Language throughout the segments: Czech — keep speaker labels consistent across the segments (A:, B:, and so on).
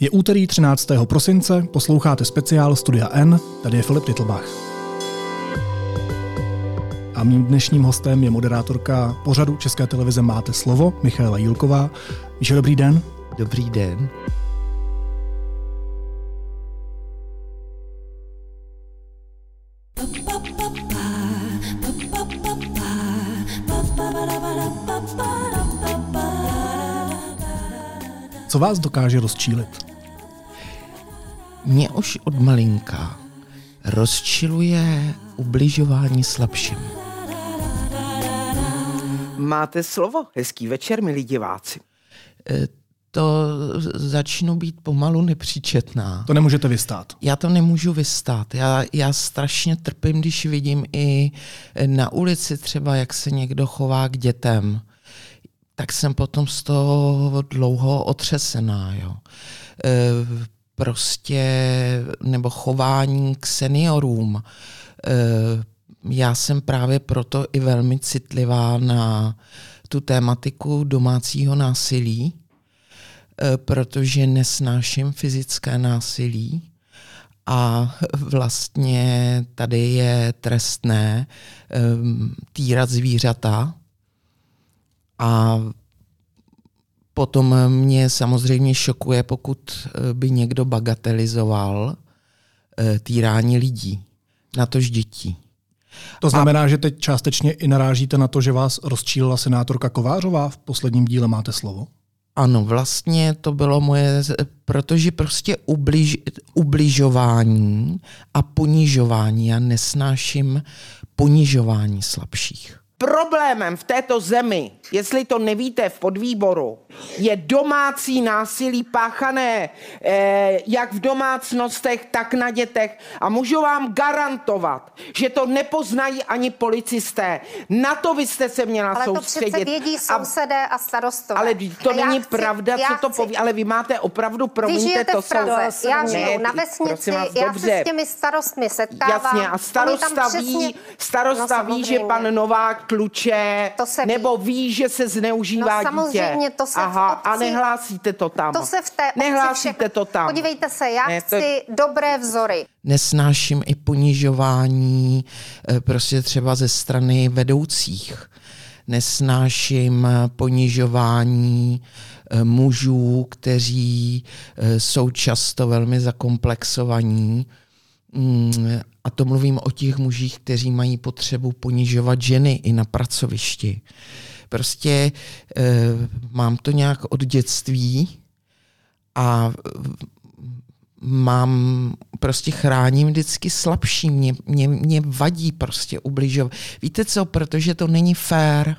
A: Je úterý 13. prosince, posloucháte speciál Studia N, tady je Filip Titlbach. A mým dnešním hostem je moderátorka pořadu České televize Máte slovo, Michaela Jílková. Míšo, dobrý den.
B: Dobrý den.
A: Co vás dokáže rozčílit?
B: Mě už od malinka rozčiluje ubližování slabším.
C: Máte slovo. Hezký večer, milí diváci.
B: E, to začnu být pomalu nepříčetná.
A: To nemůžete vystát.
B: Já to nemůžu vystát. Já, já strašně trpím, když vidím i na ulici třeba, jak se někdo chová k dětem tak jsem potom z toho dlouho otřesená. Jo. E, prostě, nebo chování k seniorům. E, já jsem právě proto i velmi citlivá na tu tématiku domácího násilí, e, protože nesnáším fyzické násilí a vlastně tady je trestné týrat zvířata, a potom mě samozřejmě šokuje, pokud eh, by někdo bagatelizoval eh, týrání lidí, natož dětí.
A: To znamená, a... že teď částečně i narážíte na to, že vás rozčílila senátorka Kovářová v posledním díle Máte slovo?
B: Ano, vlastně to bylo moje, protože prostě ubliž, ubližování a ponižování, já nesnáším ponižování slabších.
C: Problémem v této zemi, jestli to nevíte v podvýboru, je domácí násilí páchané eh, jak v domácnostech, tak na dětech. A můžu vám garantovat, že to nepoznají ani policisté. Na to vy jste se měla
D: ale
C: soustředit. Ale
D: to vědí sousedé a, a starostové.
C: Ale to a není chci, pravda, co to poví. Ale vy máte opravdu, promiňte, to
D: jsou... Já žiju na vesnici, vás, já dobře. se s těmi starostmi setkávám.
C: Jasně, a starosta ví, starosta no, ví, že pan Novák kluče, to se nebo ví, že se zneužívá
D: no, samozřejmě,
C: dítě.
D: to se
C: Aha,
D: v obci,
C: a nehlásíte to tam.
D: To se v té obci
C: Nehlásíte
D: všechno.
C: to tam.
D: Podívejte se, já ne, to... chci dobré vzory.
B: Nesnáším i ponižování eh, prostě třeba ze strany vedoucích. Nesnáším ponižování eh, mužů, kteří eh, jsou často velmi zakomplexovaní mm, a to mluvím o těch mužích, kteří mají potřebu ponižovat ženy i na pracovišti. Prostě e, mám to nějak od dětství a mám, prostě chráním vždycky slabší, mě, mě, mě vadí prostě ubližovat. Víte co, protože to není fér.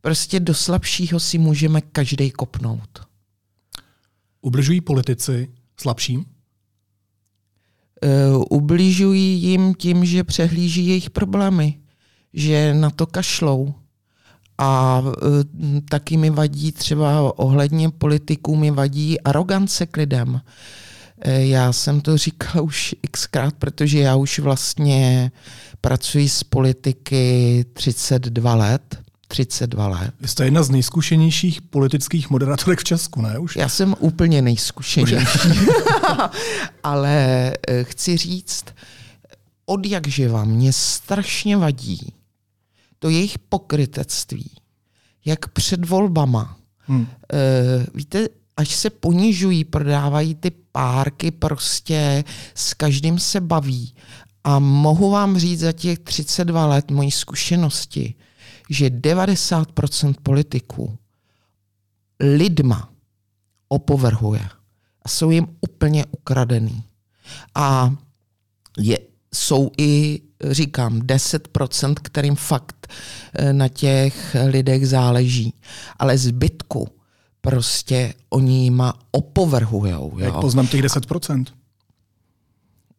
B: Prostě do slabšího si můžeme každý kopnout.
A: Ubližují politici slabším?
B: Uh, ubližují jim tím, že přehlíží jejich problémy, že na to kašlou. A uh, taky mi vadí třeba ohledně politiků, mi vadí arogance k lidem. Uh, já jsem to říkal už xkrát, protože já už vlastně pracuji s politiky 32 let 32 let.
A: Vy jste jedna z nejzkušenějších politických moderatorek v Česku, ne? Už?
B: Já jsem úplně nejzkušenější. Ale eh, chci říct, od jak živa mě strašně vadí to jejich pokrytectví, jak před volbama. Hmm. E, víte, až se ponižují, prodávají ty párky, prostě s každým se baví. A mohu vám říct za těch 32 let mojí zkušenosti, že 90% politiků lidma opovrhuje a jsou jim úplně ukradený. A je, jsou i, říkám, 10%, kterým fakt eh, na těch lidech záleží. Ale zbytku prostě oni jima opovrhujou.
A: Jak poznám těch 10%?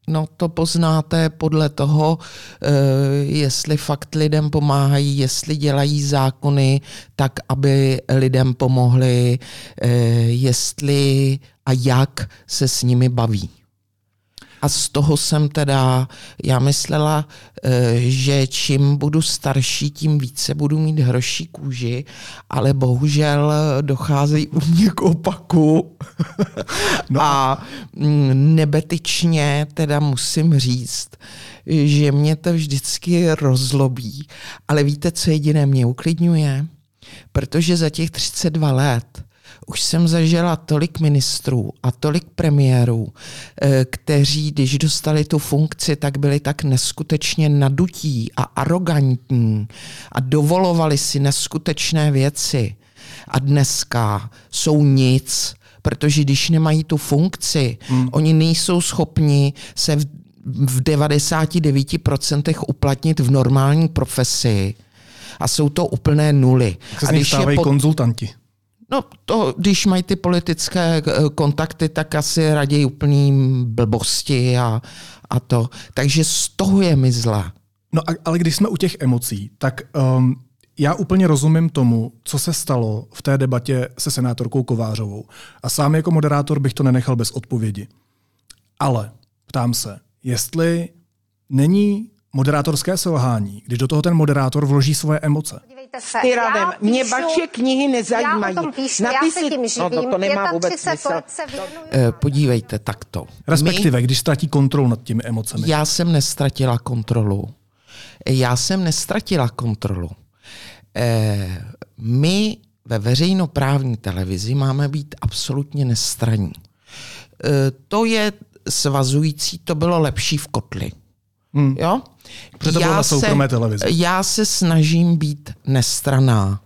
B: No to poznáte podle toho, eh, jestli fakt lidem pomáhají, jestli dělají zákony tak, aby lidem pomohli, eh, jestli a jak se s nimi baví. A z toho jsem teda, já myslela, eh, že čím budu starší, tím více budu mít hroší kůži, ale bohužel docházejí u mě k opaku. No. A mm, nebetyčně teda musím říct, že mě to vždycky rozlobí. Ale víte, co jediné mě uklidňuje? Protože za těch 32 let už jsem zažila tolik ministrů a tolik premiérů, eh, kteří, když dostali tu funkci, tak byli tak neskutečně nadutí a arrogantní a dovolovali si neskutečné věci. A dneska jsou nic, protože když nemají tu funkci, hmm. oni nejsou schopni se v, v 99% uplatnit v normální profesi a jsou to úplné nuly.
A: Jak se a když je pod... konzultanti.
B: No to, když mají ty politické eh, kontakty, tak asi raději úplný blbosti a, a to. Takže z toho je mi zla.
A: No ale když jsme u těch emocí, tak um, já úplně rozumím tomu, co se stalo v té debatě se senátorkou Kovářovou. A sám jako moderátor bych to nenechal bez odpovědi. Ale ptám se, jestli není moderátorské selhání, když do toho ten moderátor vloží svoje emoce.
C: Se, Ty radem, mě vaše knihy nezajímají. Já o tom píšu,
D: já se tím živím. No, to, to nemá vůbec smysl.
B: Eh, podívejte takto.
A: Respektive, My, když ztratí kontrolu nad těmi emocemi.
B: Já jsem nestratila kontrolu. Já jsem nestratila kontrolu. Eh, my ve veřejnoprávní televizi máme být absolutně nestraní. Eh, to je svazující, to bylo lepší v kotli.
A: Hmm. Jo? Protože to bylo já na soukromé
B: se,
A: televizi.
B: Já se snažím být nestraná.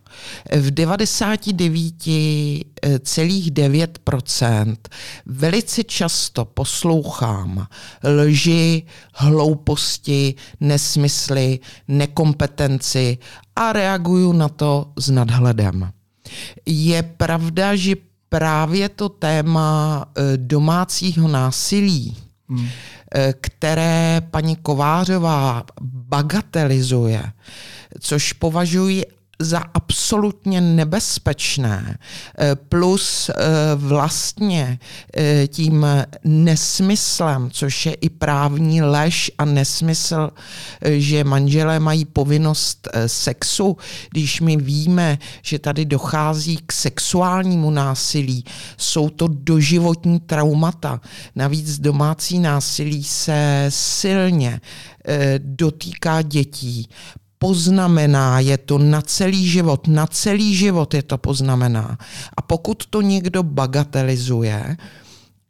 B: V 99,9% velice často poslouchám lži, hlouposti, nesmysly, nekompetenci a reaguju na to s nadhledem. Je pravda, že právě to téma eh, domácího násilí hmm. Které paní Kovářová bagatelizuje, což považuji za absolutně nebezpečné, eh, plus eh, vlastně eh, tím nesmyslem, což je i právní lež a nesmysl, že manželé mají povinnost sexu, když my víme, že tady dochází k sexuálnímu násilí, jsou to doživotní traumata. Navíc domácí násilí se silně dotýká dětí, poznamená, je to na celý život, na celý život je to poznamená. A pokud to někdo bagatelizuje,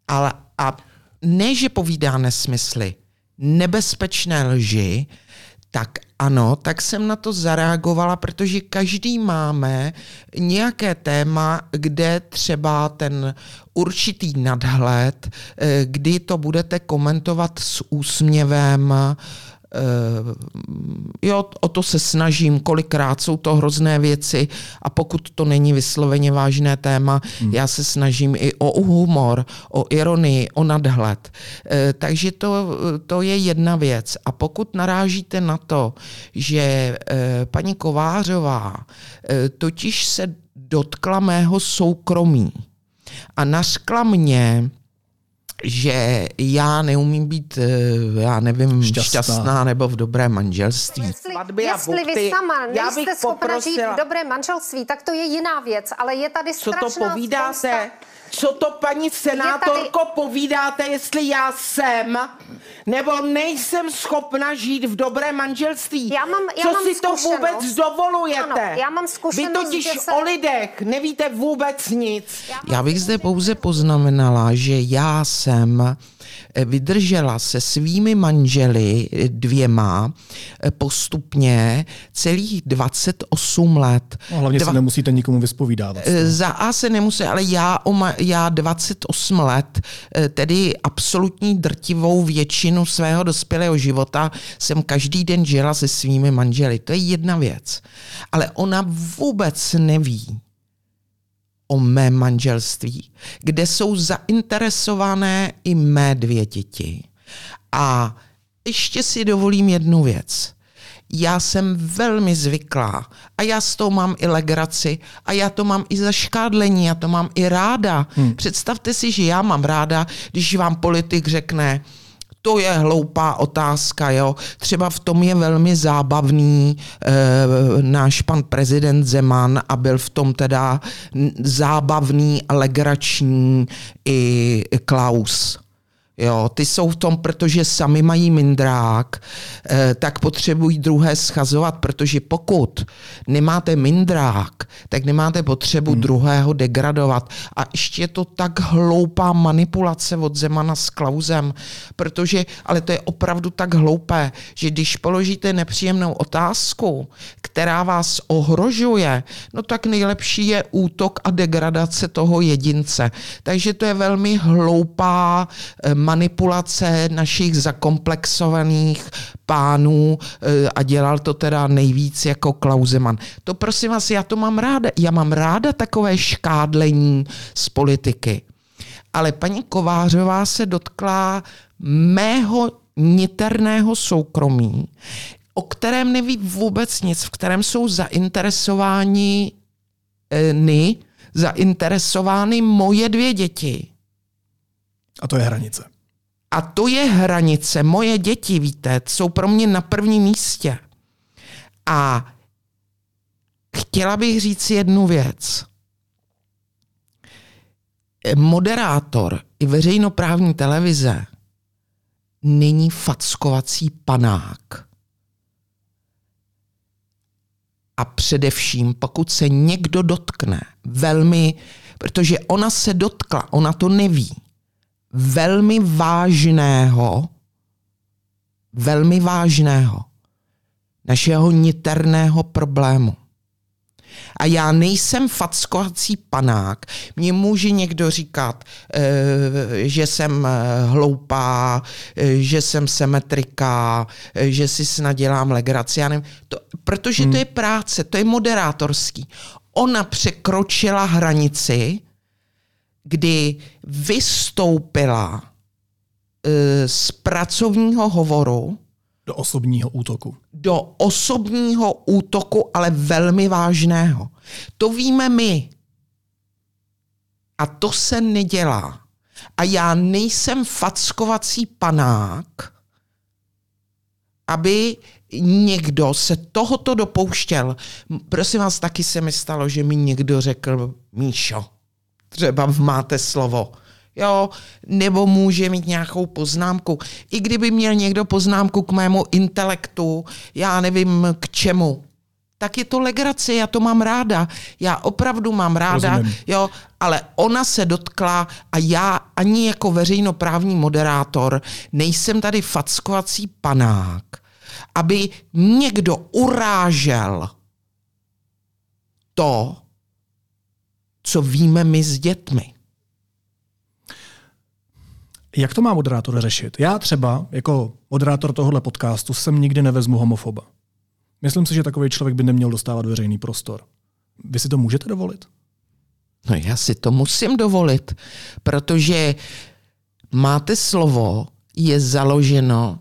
B: ale a ne, že povídá nesmysly, nebezpečné lži, tak ano, tak jsem na to zareagovala, protože každý máme nějaké téma, kde třeba ten určitý nadhled, eh, kdy to budete komentovat s úsměvem, jo, o to se snažím, kolikrát jsou to hrozné věci a pokud to není vysloveně vážné téma, hmm. já se snažím i o humor, o ironii, o nadhled. Uh, takže to, to je jedna věc. A pokud narážíte na to, že uh, paní Kovářová totiž se dotkla mého soukromí a nařkla mě, že já neumím být, eh, já nevím, šťastná, šťastná nebo v dobrém manželství.
D: Jestli, jestli vy sama nejste schopna žít v dobrém manželství, tak to je jiná věc, ale je tady strašná
C: Co to povídáte? Spousta co to paní senátorko tady... povídáte, jestli já jsem nebo nejsem schopna žít v dobré manželství.
D: Já mám, já
C: Co
D: mám
C: si to vůbec dovolujete?
D: Ano, já mám
C: Vy totiž se... o lidech nevíte vůbec nic.
B: Já bych zde pouze poznamenala, že já jsem vydržela se svými manželi eh, dvěma eh, postupně celých 28 let.
A: No, hlavně Dva... se nemusíte nikomu vyspovídávat.
B: Za A se nemusí, ale já, já 28 let, tedy absolutní drtivou většinu svého dospělého života jsem každý den žila se svými manželi. To je jedna věc. Ale ona vůbec neví, o mém manželství, kde jsou zainteresované i mé dvě děti. A ještě si dovolím jednu věc. Já jsem velmi zvyklá a já s tou mám i legraci a já to mám i za škádlení, já to mám i ráda. Hmm. Představte si, že já mám ráda, když vám politik řekne, to je hloupá otázka, jo. Třeba v tom je velmi zábavný e, náš pan prezident Zeman a byl v tom teda zábavný legrační i Klaus. Jo, ty jsou v tom, protože sami mají mindrák, eh, tak potřebují druhé schazovat, protože pokud nemáte mindrák, tak nemáte potřebu hmm. druhého degradovat. A ještě je to tak hloupá manipulace od Zemana s Klausem, protože, ale to je opravdu tak hloupé, že když položíte nepříjemnou otázku, která vás ohrožuje, no tak nejlepší je útok a degradace toho jedince. Takže to je velmi hloupá eh, manipulace našich zakomplexovaných pánů eh, a dělal to teda nejvíc jako Klauseman. To prosím vás, já to mám ráda. Já mám ráda takové škádlení z politiky. Ale paní Kovářová se dotkla mého niterného soukromí, o kterém neví vůbec nic, v kterém jsou zainteresováni e, ny, zainteresovány moje dvě děti.
A: A to je hranice.
B: A to je hranice. Moje děti, víte, jsou pro mě na prvním místě. A chtěla bych říct jednu věc. Moderátor i veřejnoprávní televize není fackovací panák. A především, pokud se někdo dotkne velmi, protože ona se dotkla, ona to neví, velmi vážného, velmi vážného našeho niterného problému. A já nejsem fackovací panák. Mně může někdo říkat, eh, že jsem eh, hloupá, eh, že jsem semetrika, že si snad dělám legraci. Já nevím. To, protože hmm. to je práce, to je moderátorský. Ona překročila hranici, kdy vystoupila e, z pracovního hovoru
A: do osobního útoku.
B: Do osobního útoku, ale velmi vážného. To víme my. A to se nedělá. A já nejsem fackovací panák, aby někdo se tohoto dopouštěl. Prosím vás, taky se mi stalo, že mi někdo řekl, Míšo, třeba v máte slovo. Jo, nebo může mít nějakou poznámku. I kdyby měl někdo poznámku k mému intelektu, já nevím k čemu, tak je to legrace, já to mám ráda. Já opravdu mám ráda, Rozumím. jo, ale ona se dotkla a já ani jako veřejnoprávní moderátor nejsem tady fackovací panák, aby někdo urážel to, co víme my s dětmi.
A: Jak to má moderátor řešit? Já třeba, jako moderátor tohohle podcastu, jsem nikdy nevezmu homofoba. Myslím si, že takový člověk by neměl dostávat veřejný prostor. Vy si to můžete dovolit?
B: No já si to musím dovolit, protože máte slovo, je založeno,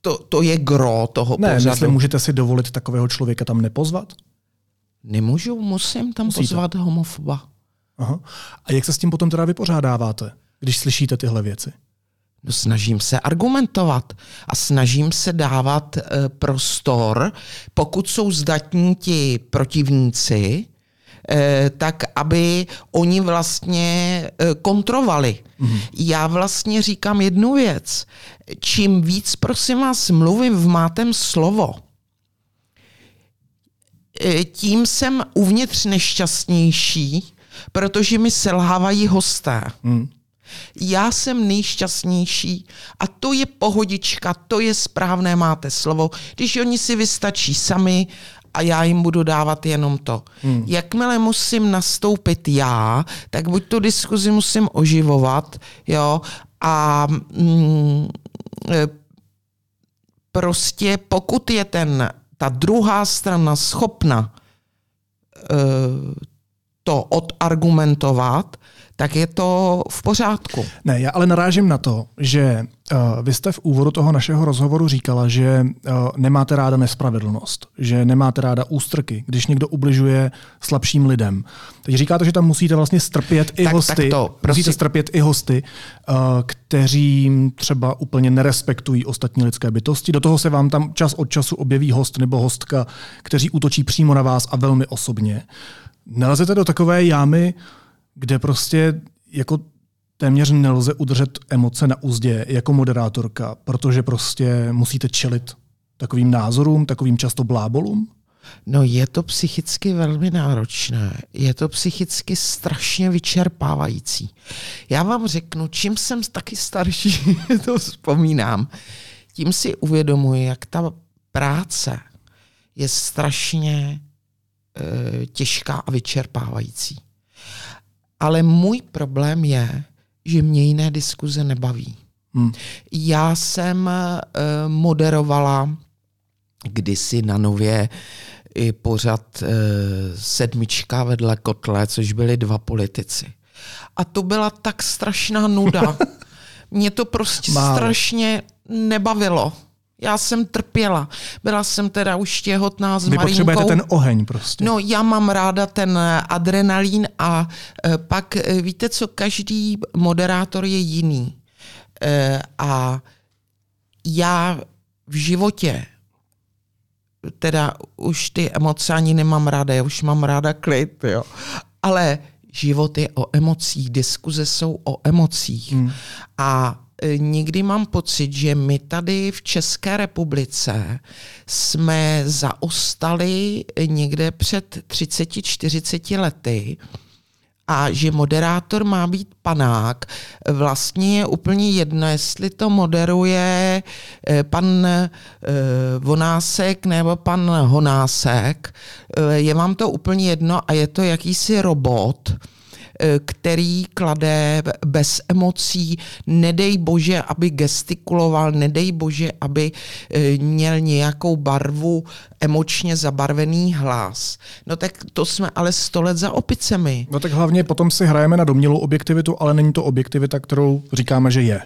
B: to, to je gro toho
A: ne,
B: pořadu.
A: Ne, můžete si dovolit takového člověka tam nepozvat?
B: Nemůžu, musím tam Musíte. pozvat homofoba.
A: Aha. A jak se s tím potom teda vypořádáváte, když slyšíte tyhle věci?
B: No, snažím se argumentovat a snažím se dávat e, prostor, pokud jsou zdatní ti protivníci, e, tak aby oni vlastně e, kontrovali. Mm-hmm. Já vlastně říkám jednu věc. Čím víc, prosím vás, mluvím v mátem slovo, tím jsem uvnitř nešťastnější, protože mi selhávají hosté. Hmm. Já jsem nejšťastnější a to je pohodička, to je správné, máte slovo, když oni si vystačí sami a já jim budu dávat jenom to. Hmm. Jakmile musím nastoupit já, tak buď tu diskuzi musím oživovat, jo, a mm, e, prostě pokud je ten ta druhá strana schopna uh, to odargumentovat, tak je to v pořádku.
A: Ne, já ale narážím na to, že uh, vy jste v úvodu toho našeho rozhovoru říkala, že uh, nemáte ráda nespravedlnost, že nemáte ráda ústrky, když někdo ubližuje slabším lidem. Teď říkáte, že tam musíte vlastně strpět i
B: tak,
A: hosty,
B: tak to,
A: musíte strpět i hosty, uh, kteří třeba úplně nerespektují ostatní lidské bytosti. Do toho se vám tam čas od času objeví host nebo hostka, kteří útočí přímo na vás a velmi osobně. Nelezete do takové jámy, kde prostě jako téměř nelze udržet emoce na úzdě jako moderátorka, protože prostě musíte čelit takovým názorům, takovým často blábolům?
B: No je to psychicky velmi náročné. Je to psychicky strašně vyčerpávající. Já vám řeknu, čím jsem taky starší, to vzpomínám, tím si uvědomuji, jak ta práce je strašně e, těžká a vyčerpávající. Ale můj problém je, že mě jiné diskuze nebaví. Hmm. Já jsem uh, moderovala kdysi na nově i pořad uh, sedmička vedle kotle, což byli dva politici. A to byla tak strašná nuda. Mě to prostě Málo. strašně nebavilo. Já jsem trpěla. Byla jsem teda už těhotná s
A: Vy
B: Marinkou.
A: potřebujete ten oheň prostě.
B: No, já mám ráda ten adrenalín a e, pak e, víte co, každý moderátor je jiný. A já v životě teda už ty emoce ani nemám ráda, já už mám ráda klid, jo. Ale život je o emocích, diskuze jsou o emocích. Hmm. A někdy mám pocit, že my tady v České republice jsme zaostali někde před 30-40 lety a že moderátor má být panák. Vlastně je úplně jedno, jestli to moderuje e, pan e, Vonásek nebo pan Honásek. Je vám to úplně jedno a je to jakýsi robot, Eh, který klade bez emocí, nedej bože, aby gestikuloval, nedej bože, aby eh, měl nějakou barvu, emočně zabarvený hlas. No tak to jsme ale sto let za opicemi.
A: No tak hlavně potom si hrajeme na domělou objektivitu, ale není to objektivita, kterou říkáme, že je.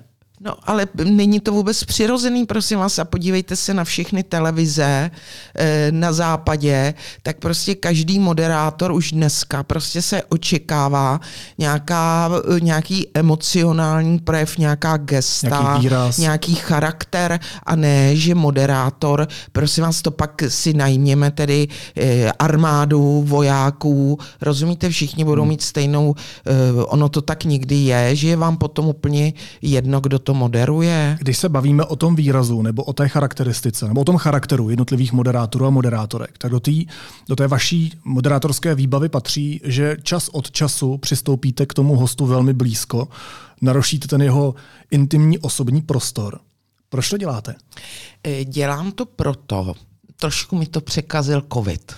B: No ale není to vůbec přirozený, prosím vás, a podívejte se na všechny televize e, na západě, tak prostě každý moderátor už dneska prostě se očekává nějaká, nějaký emocionální projev, nějaká gesta,
A: nějaký,
B: nějaký charakter a ne, že moderátor, prosím vás, to pak si najměme tedy e, armádu, vojáků, rozumíte, všichni budou hmm. mít stejnou, e, ono to tak nikdy je, že je vám potom úplně jedno, kdo to moderuje?
A: Když se bavíme o tom výrazu nebo o té charakteristice nebo o tom charakteru jednotlivých moderátorů a moderátorek, tak do, tý, do té vaší moderátorské výbavy patří, že čas od času přistoupíte k tomu hostu velmi blízko, narošíte ten jeho intimní osobní prostor. Proč to děláte?
B: E, dělám to proto, trošku mi to překazil covid.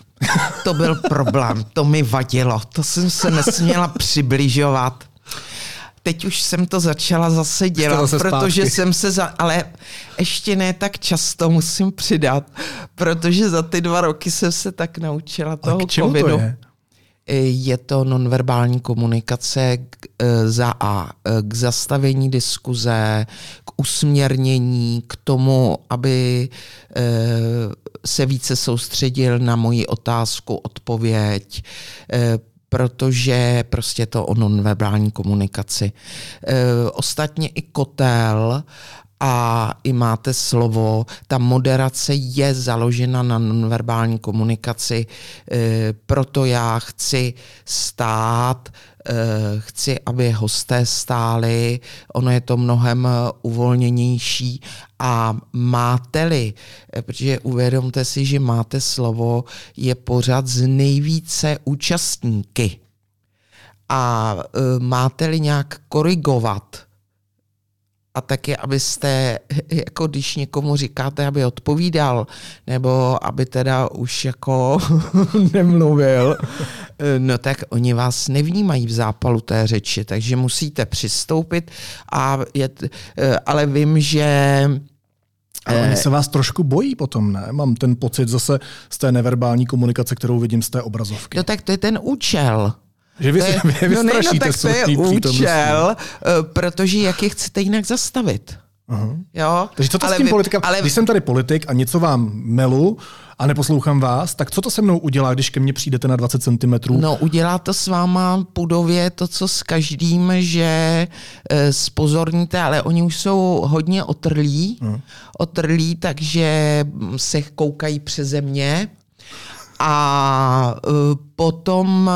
B: To byl problém, to mi vadilo, to jsem se nesměla přibližovat teď už jsem to začala zase dělat, zase protože zpátky. jsem se za... Ale ještě ne tak často musím přidat, protože za ty dva roky jsem se tak naučila toho
A: A k čemu
B: covidu.
A: To je?
B: je to nonverbální komunikace k, e, za A, e, k zastavení diskuze, k usměrnění, k tomu, aby e, se více soustředil na moji otázku, odpověď, protože prostě to o nonverbální komunikaci. E, ostatně i kotel a i máte slovo, ta moderace je založena na nonverbální komunikaci, e, proto já chci stát, chci, aby hosté stáli, ono je to mnohem uvolněnější a máte-li, e, protože uvědomte si, že máte slovo, je pořád z nejvíce účastníky. A máte-li nějak korigovat, a taky, abyste, jako když někomu říkáte, aby odpovídal, nebo aby teda už jako nemluvil, no tak oni vás nevnímají v zápalu té řeči, takže musíte přistoupit a je, ale vím, že
A: ale oni se vás trošku bojí potom, ne? Mám ten pocit zase z té neverbální komunikace, kterou vidím z té obrazovky.
B: No tak to je ten účel.
A: Že vy,
B: je,
A: vy no ne, no,
B: tak to je účel, eh, protože jak je chcete jinak zastavit?
A: Uh-huh. Jo? Takže co to ale s tím vy, politika? Ale... Když jsem tady politik a něco vám melu a neposlouchám vás, tak co to se mnou udělá, když ke mně přijdete na 20 cm?
B: No udělá to s váma pudově to, co s každým, že e, spozorníte, ale oni už jsou hodně otrlí, uh-huh. otrlí, takže se koukají přeze mě a e, potom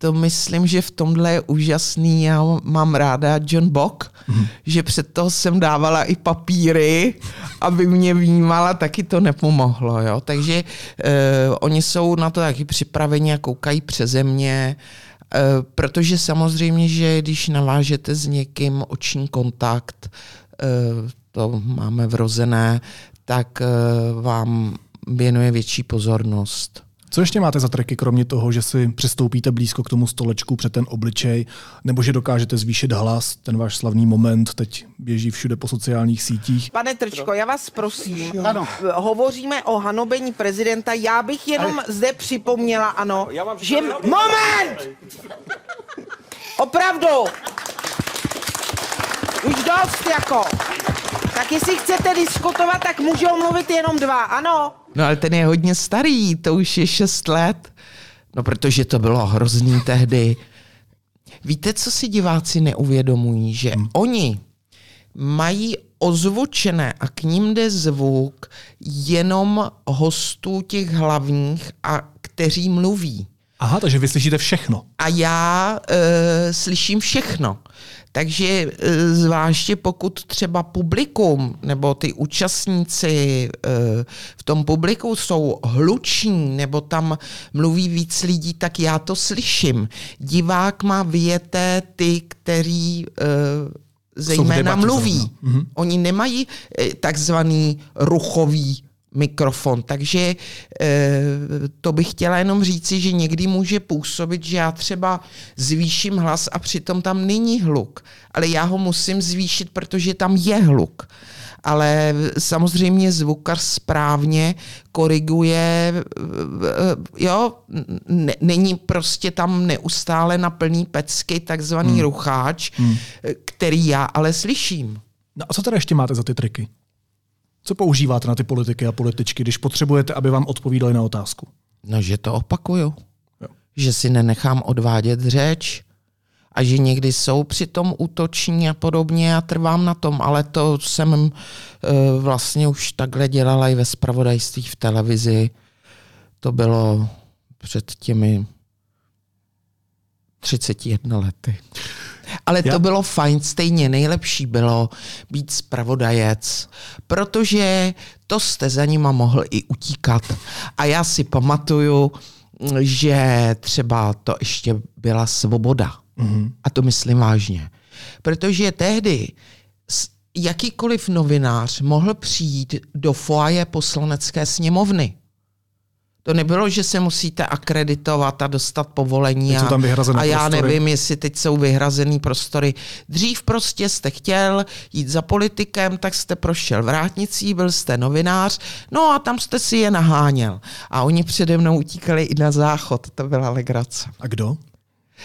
B: to myslím, že v tomhle je úžasný. Já mám ráda John Bock, mm. že před toho jsem dávala i papíry, aby mě vnímala, taky to nepomohlo. Jo? Takže uh, oni jsou na to taky připraveni a koukají přeze mě, uh, protože samozřejmě, že když navážete s někým oční kontakt, uh, to máme vrozené, tak uh, vám věnuje větší pozornost.
A: Co ještě máte za triky, kromě toho, že si přistoupíte blízko k tomu stolečku před ten obličej, nebo že dokážete zvýšit hlas, ten váš slavný moment teď běží všude po sociálních sítích?
C: Pane Trčko, já vás prosím, ano. hovoříme o hanobení prezidenta, já bych jenom Ale... zde připomněla, ano, že... Moment! Opravdu! Už dost, jako. Tak jestli chcete diskutovat, tak můžou mluvit jenom dva, ano?
B: No ale ten je hodně starý, to už je šest let. No protože to bylo hrozný tehdy. Víte, co si diváci neuvědomují? Že hmm. oni mají ozvučené a k ním jde zvuk jenom hostů těch hlavních a kteří mluví.
A: Aha, takže vy slyšíte všechno.
B: A já e, slyším všechno. Takže e, zvláště pokud třeba publikum nebo ty účastníci e, v tom publiku jsou hluční nebo tam mluví víc lidí, tak já to slyším. Divák má věté ty, který e, zejména mluví. Mhm. Oni nemají takzvaný ruchový mikrofon. Takže e, to bych chtěla jenom říci, že někdy může působit, že já třeba zvýším hlas a přitom tam není hluk. Ale já ho musím zvýšit, protože tam je hluk. Ale samozřejmě zvukař správně koriguje, eh, jo, není prostě tam neustále na plný pecky takzvaný hmm. rucháč, hmm. který já ale slyším.
A: No a co teda ještě máte za ty triky? Co používáte na ty politiky a političky, když potřebujete, aby vám odpovídali na otázku?
B: No, že to opakuju. Jo. Že si nenechám odvádět řeč a že někdy jsou přitom útoční a podobně a trvám na tom, ale to jsem uh, vlastně už takhle dělala i ve spravodajství v televizi. To bylo před těmi 31 lety. Ale to bylo fajn, stejně nejlepší bylo být spravodajec, protože to jste za nima mohl i utíkat. A já si pamatuju, že třeba to ještě byla svoboda. Mm-hmm. A to myslím vážně. Protože tehdy jakýkoliv novinář mohl přijít do foaje poslanecké sněmovny to nebylo, že se musíte akreditovat a dostat povolení.
A: A, tam
B: a já
A: prostory.
B: nevím, jestli teď jsou vyhrazený prostory. Dřív prostě jste chtěl jít za politikem, tak jste prošel vrátnicí, byl jste novinář, no a tam jste si je naháněl. A oni přede mnou utíkali i na záchod, to byla legrace.
A: A kdo?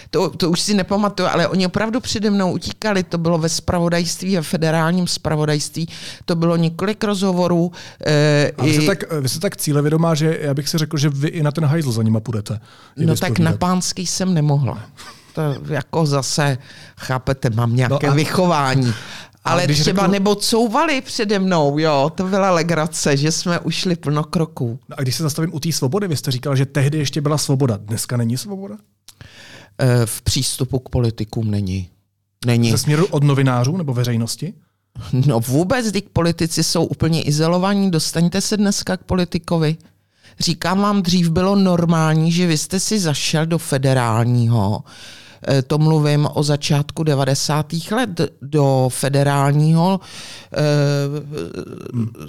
B: To, to už si nepamatuju, ale oni opravdu přede mnou utíkali. To bylo ve spravodajství, ve federálním spravodajství. To bylo několik rozhovorů.
A: Eh, a vy, i... jste tak, vy jste tak cílevědomá, že já bych si řekl, že vy i na ten hajzl za nima půjdete.
B: No tak na pánský jsem nemohla. To jako zase, chápete, mám nějaké no a... vychování. Ale třeba řeknu... nebo couvali přede mnou, jo, to byla legrace, že jsme ušli plno kroků.
A: No a když se zastavím u té svobody, vy jste říkal, že tehdy ještě byla svoboda, dneska není svoboda?
B: Eh, v přístupu k politikům není. není.
A: Ze směru od novinářů nebo veřejnosti?
B: No vůbec, když politici jsou úplně izolovaní, dostaňte se dneska k politikovi. Říkám vám, dřív bylo normální, že vy jste si zašel do federálního, eh, to mluvím o začátku 90. let, do federálního eh,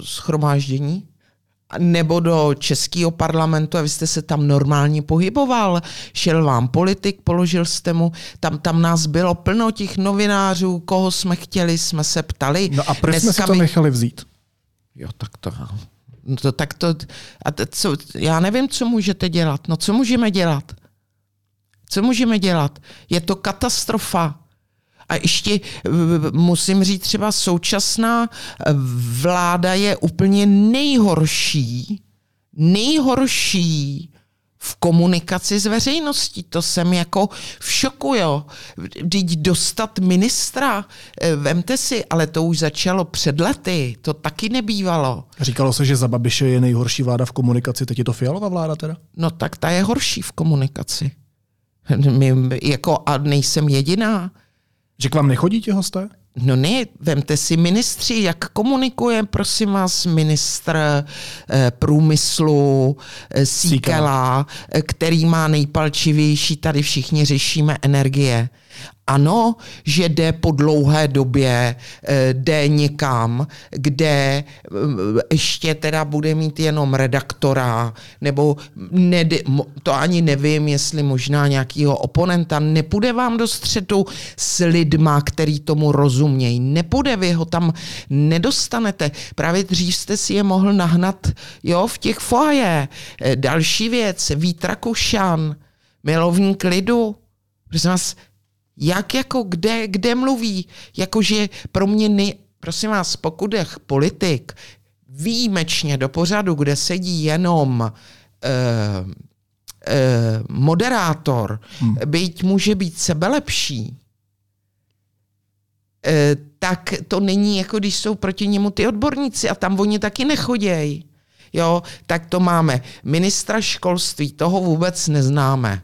B: schromáždění, nebo do českého parlamentu a vy jste se tam normálně pohyboval. Šel vám politik, položil jste mu, tam, tam nás bylo plno těch novinářů, koho jsme chtěli, jsme se ptali.
A: No a proč jsme si to nechali vzít?
B: Jo, tak to... No to, tak to, a to, co, já nevím, co můžete dělat. No co můžeme dělat? Co můžeme dělat? Je to katastrofa. A ještě musím říct, třeba současná vláda je úplně nejhorší, nejhorší v komunikaci s veřejností. To jsem jako v šoku, jo. Vždyť dostat ministra, eh, vemte si, ale to už začalo před lety, to taky nebývalo.
A: Říkalo se, že za Babiše je nejhorší vláda v komunikaci, teď je to Fialová vláda teda?
B: No tak ta je horší v komunikaci. My, jako, a nejsem jediná.
A: Že k vám nechodí ti hosté?
B: No ne, vemte si ministři, jak komunikuje, prosím vás, ministr eh, průmyslu eh, Síkela, eh, který má nejpalčivější, tady všichni řešíme energie. Ano, že jde po dlouhé době, eh, jde někam, kde eh, ještě teda bude mít jenom redaktora, nebo nedy, to ani nevím, jestli možná nějakýho oponenta, nepůjde vám do střetu s lidma, který tomu rozumějí. Nepůjde, vy ho tam nedostanete. Právě dřív jste si je mohl nahnat jo, v těch foaje. Eh, další věc, Vít Rakušan, milovník lidu, prosím vás, jak jako, kde, kde mluví? Jakože pro mě, nej, prosím vás, pokud je politik výjimečně do pořadu, kde sedí jenom uh, uh, moderátor, hmm. byť může být sebelepší, uh, tak to není jako když jsou proti němu ty odborníci a tam oni taky nechodějí. Jo, tak to máme. Ministra školství, toho vůbec neznáme.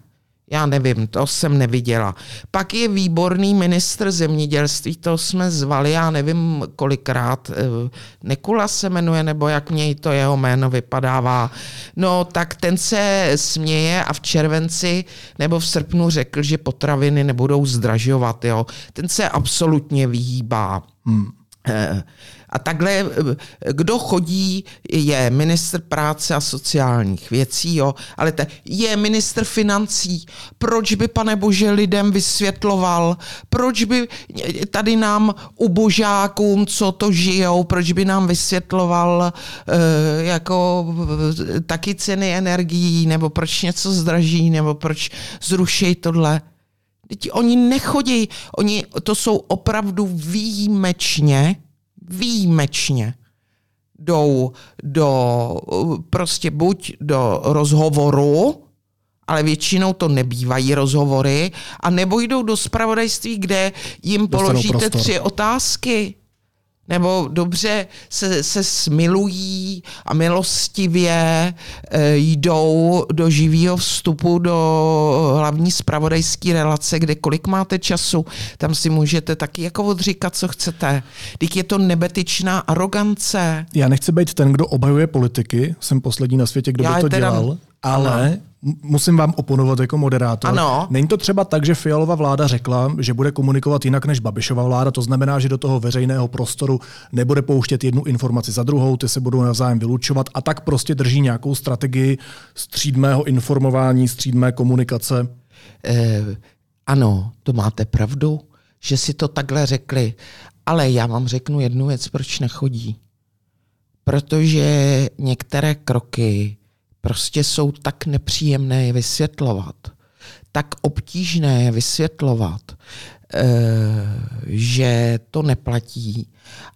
B: Já nevím, to jsem neviděla. Pak je výborný ministr zemědělství, to jsme zvali, já nevím kolikrát, eh, Nekula se jmenuje, nebo jak mě to jeho jméno vypadává. No, tak ten se směje a v červenci nebo v srpnu řekl, že potraviny nebudou zdražovat. Jo. Ten se absolutně vyhýbá. Hmm. Eh, a takhle, kdo chodí, je ministr práce a sociálních věcí, jo, ale te, je ministr financí. Proč by, pane bože, lidem vysvětloval, proč by tady nám ubožákům, co to žijou, proč by nám vysvětloval e, jako taky ceny energií, nebo proč něco zdraží, nebo proč zruší tohle. Teď oni nechodí, oni to jsou opravdu výjimečně výjimečně jdou do, prostě buď do rozhovoru, ale většinou to nebývají rozhovory, a nebo jdou do spravodajství, kde jim Dostanou položíte prostor. tři otázky nebo dobře se, se smilují a milostivě e, jdou do živého vstupu do hlavní spravodajské relace, kde kolik máte času, tam si můžete taky jako odříkat, co chcete. Teď je to nebetičná arogance.
A: Já nechci být ten, kdo obhajuje politiky, jsem poslední na světě, kdo Já by to teda... dělal, ale ano musím vám oponovat jako moderátor.
B: Ano.
A: Není to třeba tak, že Fialová vláda řekla, že bude komunikovat jinak než Babišova vláda, to znamená, že do toho veřejného prostoru nebude pouštět jednu informaci za druhou, ty se budou navzájem vylučovat a tak prostě drží nějakou strategii střídmého informování, střídmé komunikace?
B: Eh, ano, to máte pravdu, že si to takhle řekli, ale já vám řeknu jednu věc, proč nechodí. Protože některé kroky prostě jsou tak nepříjemné je vysvětlovat, tak obtížné je vysvětlovat, eh, že to neplatí.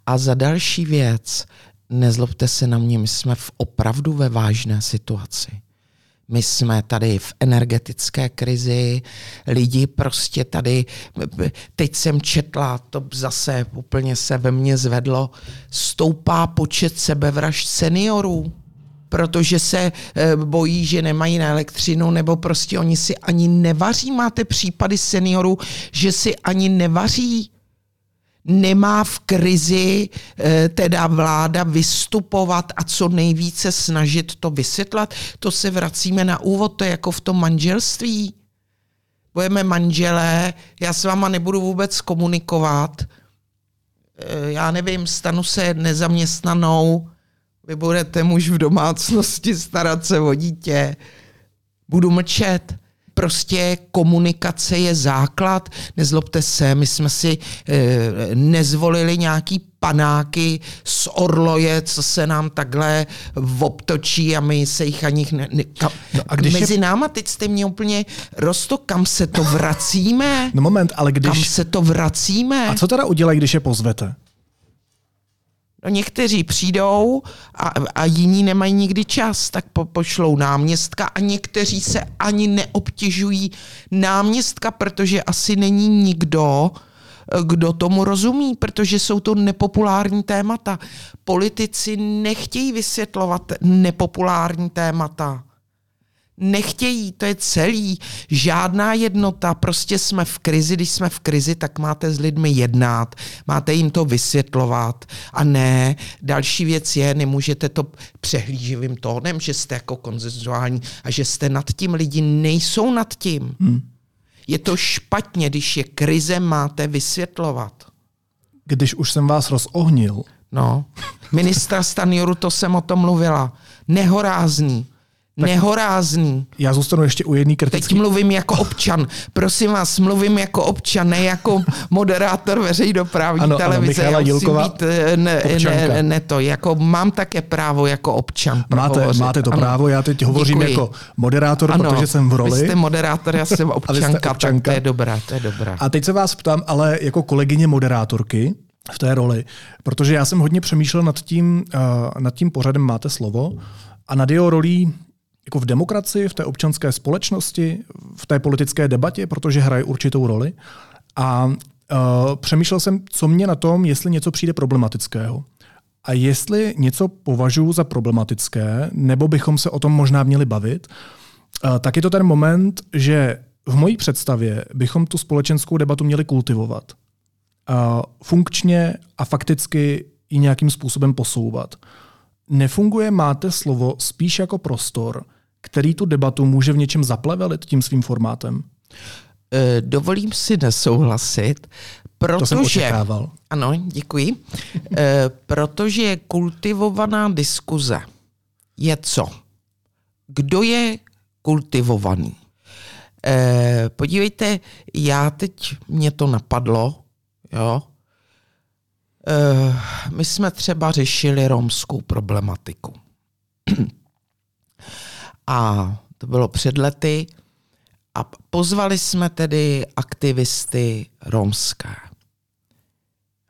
B: A za další věc, nezlobte se na mě, my jsme v opravdu ve vážné situaci. My jsme tady v energetické krizi, lidi prostě tady, teď jsem četla, to zase úplně se ve mně zvedlo, stoupá počet sebevražd seniorů protože se eh, bojí, že nemají na elektřinu, nebo prostě oni si ani nevaří. Máte případy seniorů, že si ani nevaří. Nemá v krizi eh, teda vláda vystupovat a co nejvíce snažit to vysvětlat. To se vracíme na úvod, to je jako v tom manželství. Budeme manželé, já s váma nebudu vůbec komunikovat, eh, já nevím, stanu se nezaměstnanou, vy budete muž v domácnosti starat se o dítě. Budu mlčet. prostě komunikace je základ. Nezlobte se, my jsme si e, nezvolili nějaký panáky z orloje, co se nám takhle obtočí a my se jich ani ne, ne, kam, no a když Mezi je... náma teď jste mě úplně rosto, kam se to vracíme?
A: No moment, ale když...
B: Kam se to vracíme?
A: A co teda udělají, když je pozvete?
B: No někteří přijdou a, a jiní nemají nikdy čas, tak po, pošlou náměstka a někteří se ani neobtěžují náměstka, protože asi není nikdo, kdo tomu rozumí, protože jsou to nepopulární témata. Politici nechtějí vysvětlovat nepopulární témata. Nechtějí, to je celý. Žádná jednota, prostě jsme v krizi. Když jsme v krizi, tak máte s lidmi jednat, máte jim to vysvětlovat. A ne, další věc je, nemůžete to přehlíživým tónem, že jste jako konzenzuální a že jste nad tím. Lidi nejsou nad tím. Hmm. Je to špatně, když je krize, máte vysvětlovat.
A: Když už jsem vás rozohnil.
B: No, ministra Stanjuru, to jsem o tom mluvila. Nehorázný tak nehorázný.
A: Já zůstanu ještě u jedné kritické.
B: Teď mluvím jako občan. Prosím vás, mluvím jako občan, ne jako moderátor veřejnoprávní ano, televize.
A: Ano, Jílková, být,
B: eh, ne, ne, ne, to, jako mám také právo jako občan.
A: Máte, máte to ano. právo, já teď hovořím Děkuji. jako moderátor, ano, protože jsem v roli.
B: Vy jste moderátor, já jsem občanka, občanka. to je dobré, to je dobré.
A: A teď se vás ptám, ale jako kolegyně moderátorky, v té roli, protože já jsem hodně přemýšlel nad tím, uh, nad tím pořadem Máte slovo a nad jeho rolí jako v demokracii, v té občanské společnosti, v té politické debatě, protože hraje určitou roli. A uh, přemýšlel jsem, co mě na tom, jestli něco přijde problematického. A jestli něco považuji za problematické, nebo bychom se o tom možná měli bavit, uh, tak je to ten moment, že v mojí představě bychom tu společenskou debatu měli kultivovat. Uh, funkčně a fakticky ji nějakým způsobem posouvat. Nefunguje máte slovo spíš jako prostor, který tu debatu může v něčem zaplevelit tím svým formátem?
B: E, dovolím si nesouhlasit, protože... To jsem
A: očekával.
B: Ano, děkuji. E, protože kultivovaná diskuze je co? Kdo je kultivovaný? E, podívejte, já teď mě to napadlo, jo. My jsme třeba řešili romskou problematiku. A to bylo před lety. A pozvali jsme tedy aktivisty romské.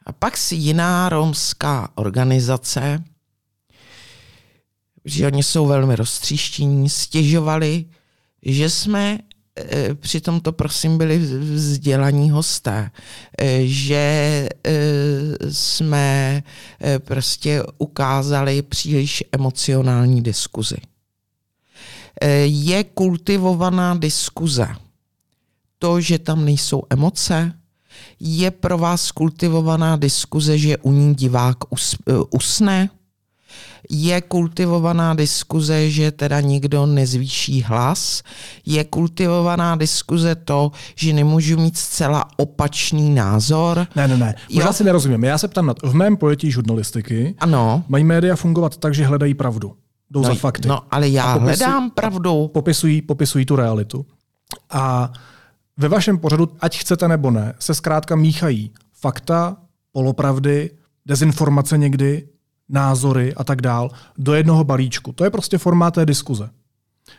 B: A pak si jiná romská organizace, že oni jsou velmi roztříštění, stěžovali, že jsme e, přitom to prosím byli vzdělaní hosté, e, že e, jsme prostě ukázali příliš emocionální diskuzi. Eh, je kultivovaná diskuze. To, že tam nejsou emoce, je pro vás kultivovaná diskuze, že u ní divák eh, usne? Je kultivovaná diskuze, že teda nikdo nezvýší hlas? Je kultivovaná diskuze to, že nemůžu mít zcela opačný názor?
A: Ne, ne, ne. Možná jo? si nerozumím. Já se ptám na to. V mém pojetí žurnalistiky
B: ano.
A: mají média fungovat tak, že hledají pravdu jdou
B: no,
A: za fakty.
B: No, ale já popisují, hledám pravdu.
A: Popisují, popisují tu realitu. A ve vašem pořadu, ať chcete nebo ne, se zkrátka míchají fakta, polopravdy, dezinformace někdy, názory a tak dál do jednoho balíčku. To je prostě formát té diskuze.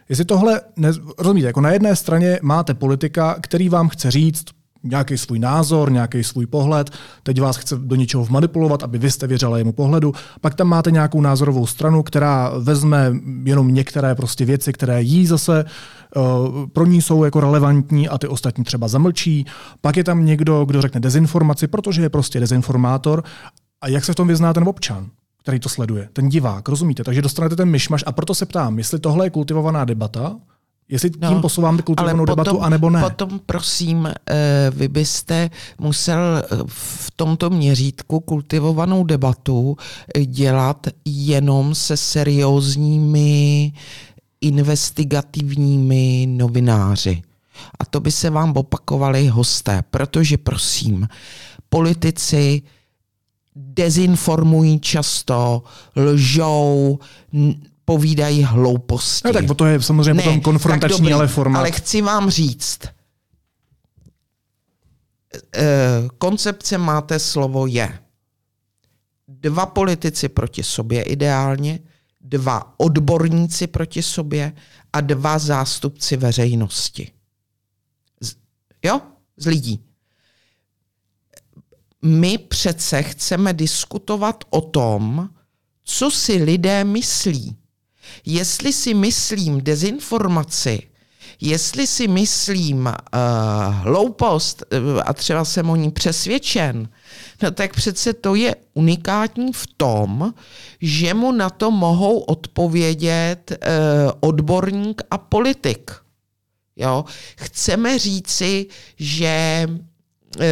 A: Jestli tohle, ne, rozumíte, jako na jedné straně máte politika, který vám chce říct, nějaký svůj názor, nějaký svůj pohled, teď vás chce do něčeho vmanipulovat, aby vy jste věřili jemu pohledu. Pak tam máte nějakou názorovou stranu, která vezme jenom některé prostě věci, které jí zase uh, pro ní jsou jako relevantní a ty ostatní třeba zamlčí. Pak je tam někdo, kdo řekne dezinformaci, protože je prostě dezinformátor. A jak se v tom vyzná ten občan? který to sleduje, ten divák, rozumíte? Takže dostanete ten myšmaš a proto se ptám, jestli tohle je kultivovaná debata, Jestli tím no, posouváme kulturovanou potom, debatu, anebo ne.
B: Potom, prosím, eh, vy byste musel eh, v tomto měřítku kultivovanou debatu eh, dělat jenom se seriózními investigativními novináři. A to by se vám opakovali hosté, protože prosím, politici dezinformují často, lžou, povídají hlouposti.
A: No, tak to je samozřejmě ne, potom konfrontační, dobrý, ale formát.
B: Ale chci vám říct, eh, koncepce máte slovo je dva politici proti sobě ideálně, dva odborníci proti sobě a dva zástupci veřejnosti. Z, jo? Z lidí. My přece chceme diskutovat o tom, co si lidé myslí. Jestli si myslím dezinformaci, jestli si myslím uh, hloupost uh, a třeba jsem o ní přesvědčen, no tak přece to je unikátní v tom, že mu na to mohou odpovědět uh, odborník a politik. Jo? Chceme říci, že uh,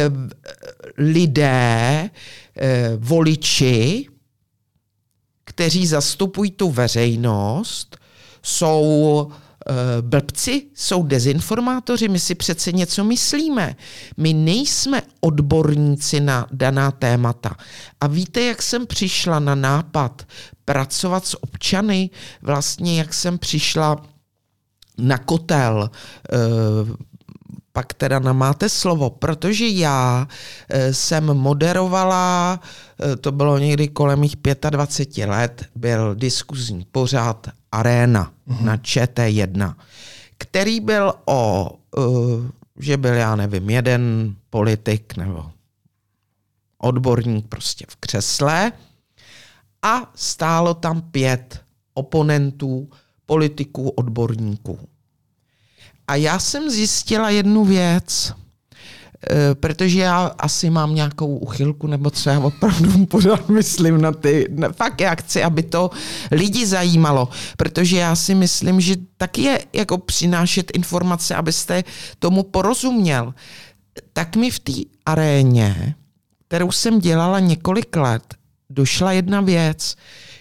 B: lidé, uh, voliči, kteří zastupují tu veřejnost, jsou Eh, blbci, jsou dezinformátoři, my si přece něco myslíme. My nejsme odborníci na daná témata. A víte, jak jsem přišla na nápad pracovat s občany, vlastně jak jsem přišla na kotel, eh, pak teda na máte slovo, protože já eh, jsem moderovala, to bylo někdy kolem mých 25 let, byl diskuzní pořád Arena mm-hmm. na ČT1, který byl o, uh, že byl, já nevím, jeden politik nebo odborník prostě v křesle a stálo tam pět oponentů, politiků, odborníků. A já jsem zjistila jednu věc – Eh, protože já asi mám nějakou uchylku, nebo co já opravdu pořád myslím na ty, na, fakt já chci, aby to lidi zajímalo, protože já si myslím, že taky je jako přinášet informace, abyste tomu porozuměl. Tak mi v té aréně, kterou jsem dělala několik let, došla jedna věc,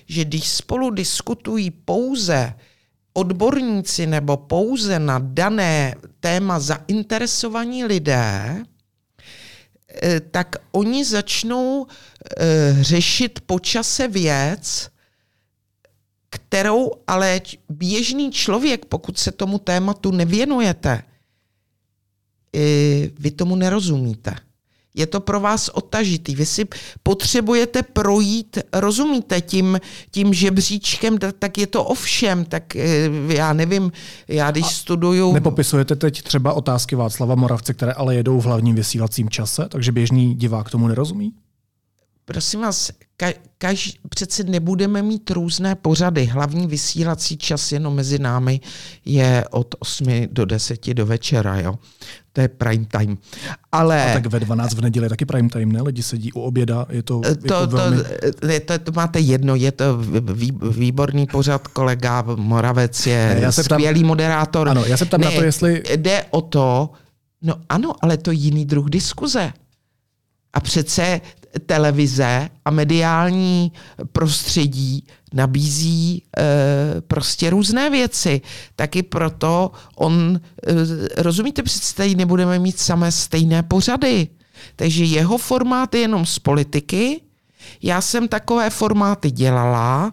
B: že když spolu diskutují pouze odborníci nebo pouze na dané téma zainteresovaní lidé, eh, tak oni začnou eh, řešit počase věc, kterou ale běžný člověk, pokud se tomu tématu nevěnujete, eh, vy tomu nerozumíte je to pro vás otažitý. Vy si potřebujete projít, rozumíte, tím, tím žebříčkem, tak je to ovšem, tak eh, já nevím, já když A studuju...
A: Nepopisujete teď třeba otázky Václava Moravce, které ale jedou v hlavním vysílacím čase, takže běžný divák tomu nerozumí?
B: Prosím vás, ka, kaž, přece nebudeme mít různé pořady. Hlavní vysílací čas jenom mezi námi je od 8 do 10 do večera. Jo? To je prime time. Ale...
A: A tak ve 12 v neděli taky prime time, ne? Lidi sedí u oběda, je to, to, jako to, velmi...
B: to, to máte jedno, je to vý, výborný pořad, kolega Moravec je ne, já se skvělý ptám, moderátor.
A: Ano, já se ptám ne, na to, jestli...
B: Jde o to, no ano, ale to je jiný druh diskuze. A přece televize a mediální prostředí nabízí e, prostě různé věci. Taky proto on, e, rozumíte, přece tady nebudeme mít samé stejné pořady. Takže jeho formát je jenom z politiky. Já jsem takové formáty dělala.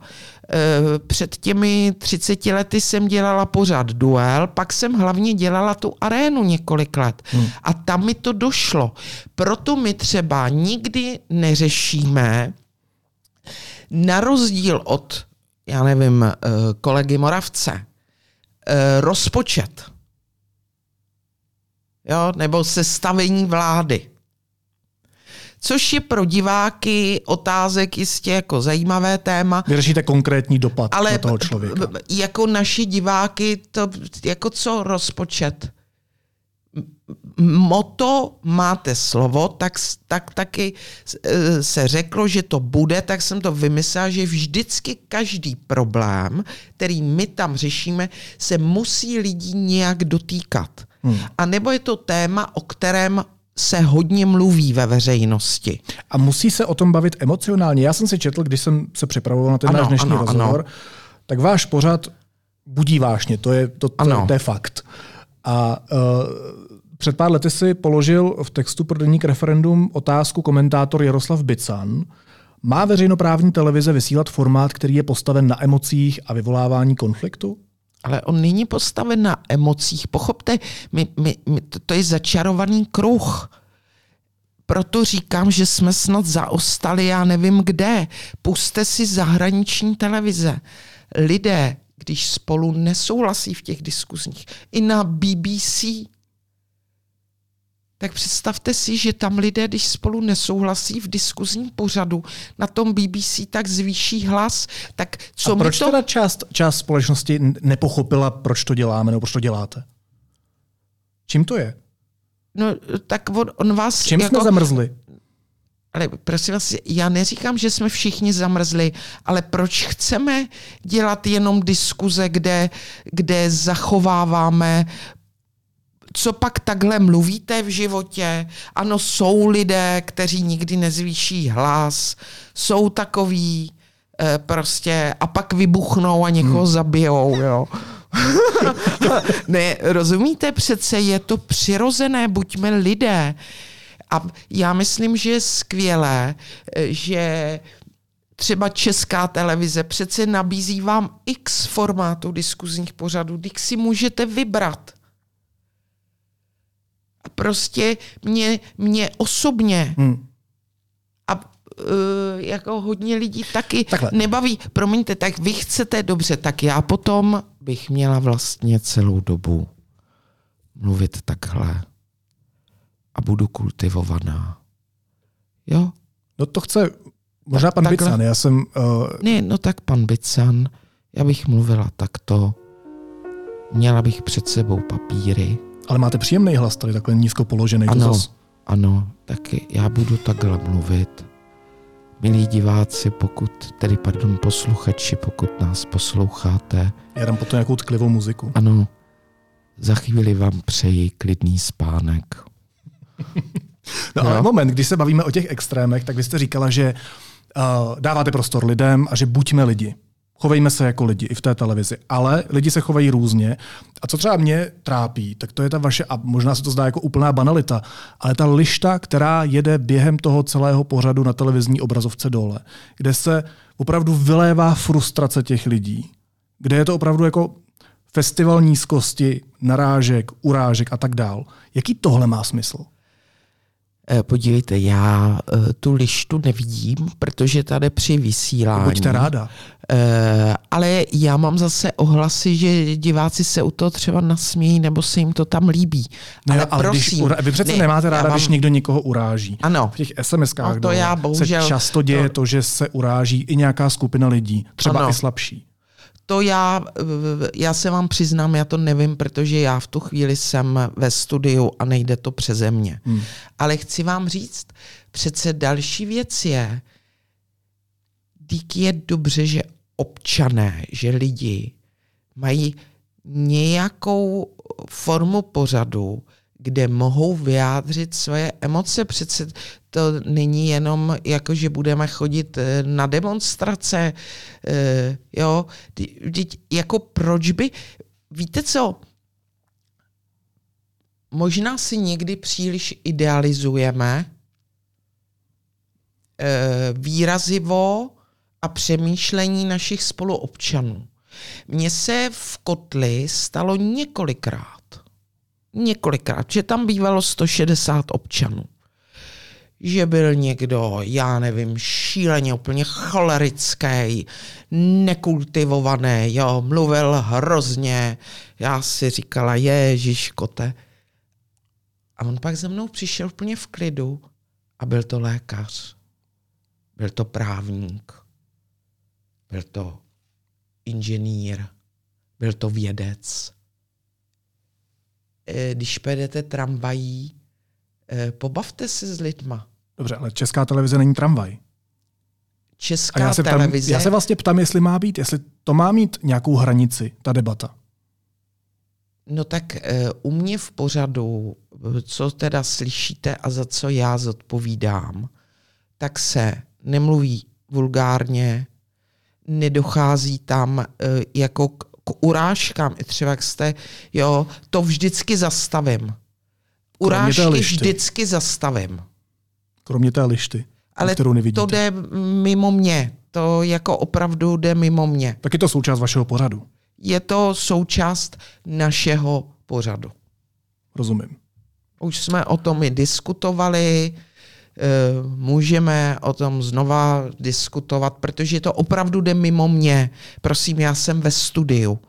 B: E, před těmi 30 lety jsem dělala pořád duel, pak jsem hlavně dělala tu arénu několik let. Hmm. A tam mi to došlo. Proto my třeba nikdy neřešíme, na rozdíl od, já nevím, e, kolegy Moravce, e, rozpočet. Jo, nebo sestavení vlády což je pro diváky otázek jistě jako zajímavé téma.
A: Vy řešíte konkrétní dopad ale na toho člověka.
B: jako naši diváky, to jako co rozpočet? moto máte slovo, tak, tak taky e, se řeklo, že to bude, tak jsem to vymyslel, že vždycky každý problém, který my tam řešíme, se musí lidí nějak dotýkat. Hmm. A nebo je to téma, o kterém se hodně mluví ve veřejnosti.
A: A musí se o tom bavit emocionálně. Já jsem si četl, když jsem se připravoval na ten ano, náš dnešní ano, rozhovor, ano. tak váš pořad budí vášně, to je, to, to, to je fakt. A uh, před pár lety si položil v textu pro denník referendum otázku komentátor Jaroslav Bican. Má veřejnoprávní televize vysílat formát, který je postaven na emocích a vyvolávání konfliktu?
B: Ale on není postaven na emocích. Pochopte, my, my, my, to, to je začarovaný kruh. Proto říkám, že jsme snad zaostali, já nevím kde. Puste si zahraniční televize. Lidé, když spolu nesouhlasí v těch diskuzních, i na BBC, tak představte si, že tam lidé, když spolu nesouhlasí v diskuzním pořadu na tom BBC, tak zvýší hlas. Tak co
A: A proč
B: to...
A: teda část, část společnosti nepochopila, proč to děláme nebo proč to děláte? Čím to je?
B: No, tak on, on vás...
A: V čem jako... jsme zamrzli?
B: Ale prosím vás, já neříkám, že jsme všichni zamrzli, ale proč chceme dělat jenom diskuze, kde, kde zachováváme co pak takhle mluvíte v životě? Ano, jsou lidé, kteří nikdy nezvýší hlas, jsou takový e, prostě a pak vybuchnou a někoho hmm. zabijou, jo. ne, rozumíte přece, je to přirozené, buďme lidé. A já myslím, že je skvělé, eh, že třeba česká televize přece nabízí vám x formátu diskuzních pořadů, když si můžete vybrat. A prostě mě, mě osobně hmm. a uh, jako hodně lidí taky Takhle. nebaví. Promiňte, tak vy chcete dobře, tak já potom bych měla vlastně celou dobu mluvit takhle a budu kultivovaná. Jo?
A: No to chce možná pan takhle. Bican, já jsem... Uh...
B: Ne, no tak pan Bican, já bych mluvila takto, měla bych před sebou papíry,
A: ale máte příjemný hlas tady takhle nízko položený.
B: Ano, zas... ano, tak já budu takhle mluvit. Milí diváci, pokud, tedy pardon, posluchači, pokud nás posloucháte.
A: Já dám potom nějakou tklivou muziku.
B: Ano, za chvíli vám přeji klidný spánek.
A: no, no ale moment, když se bavíme o těch extrémech, tak vy jste říkala, že uh, dáváte prostor lidem a že buďme lidi. Chovejme se jako lidi i v té televizi, ale lidi se chovají různě. A co třeba mě trápí, tak to je ta vaše, a možná se to zdá jako úplná banalita, ale ta lišta, která jede během toho celého pořadu na televizní obrazovce dole, kde se opravdu vylévá frustrace těch lidí, kde je to opravdu jako festival nízkosti, narážek, urážek a tak dál. Jaký tohle má smysl?
B: Eh, podívejte, já eh, tu lištu nevidím, protože tady při vysílání.
A: Buďte ráda.
B: Eh, ale já mám zase ohlasy, že diváci se u toho třeba nasmějí, nebo se jim to tam líbí.
A: Ne, ale, ale prosím, když ura... vy přece ne, nemáte ráda, mám... když někdo někoho uráží.
B: Ano.
A: V těch SMS-kách
B: no to já bohužel,
A: se často děje to... to, že se uráží i nějaká skupina lidí, třeba ano. i slabší
B: to já, já se vám přiznám, já to nevím, protože já v tu chvíli jsem ve studiu a nejde to přeze mě. Hmm. Ale chci vám říct, přece další věc je, díky je dobře, že občané, že lidi mají nějakou formu pořadu, kde mohou vyjádřit svoje emoce. Přece to není jenom jako, že budeme chodit eh, na demonstrace. Eh, jo, jako proč by... Víte co? Možná si někdy příliš idealizujeme eh, výrazivo a přemýšlení našich spoluobčanů. Mně se v kotli stalo několikrát, několikrát, že tam bývalo 160 občanů. Že byl někdo, já nevím, šíleně úplně cholerický, nekultivovaný, jo, mluvil hrozně. Já si říkala, ježiš, kote. A on pak ze mnou přišel úplně v klidu a byl to lékař. Byl to právník. Byl to inženýr. Byl to vědec když pojedete tramvají, eh, pobavte se s lidma.
A: Dobře, ale česká televize není tramvaj.
B: Česká já se televize...
A: Ptám, já se vlastně ptám, jestli má být, jestli to má mít nějakou hranici, ta debata.
B: No tak uh, u mě v pořadu, co teda slyšíte a za co já zodpovídám, tak se nemluví vulgárně, nedochází tam jako k k urážkám, i třeba jak jste, jo, to vždycky zastavím. Urážky vždycky zastavím.
A: Kromě té lišty.
B: Ale
A: kterou nevidíte.
B: to jde mimo mě. To jako opravdu jde mimo mě.
A: Tak je to součást vašeho pořadu.
B: Je to součást našeho pořadu.
A: Rozumím.
B: Už jsme o tom i diskutovali, můžeme o tom znova diskutovat, protože to opravdu jde mimo mě. Prosím, já jsem ve studiu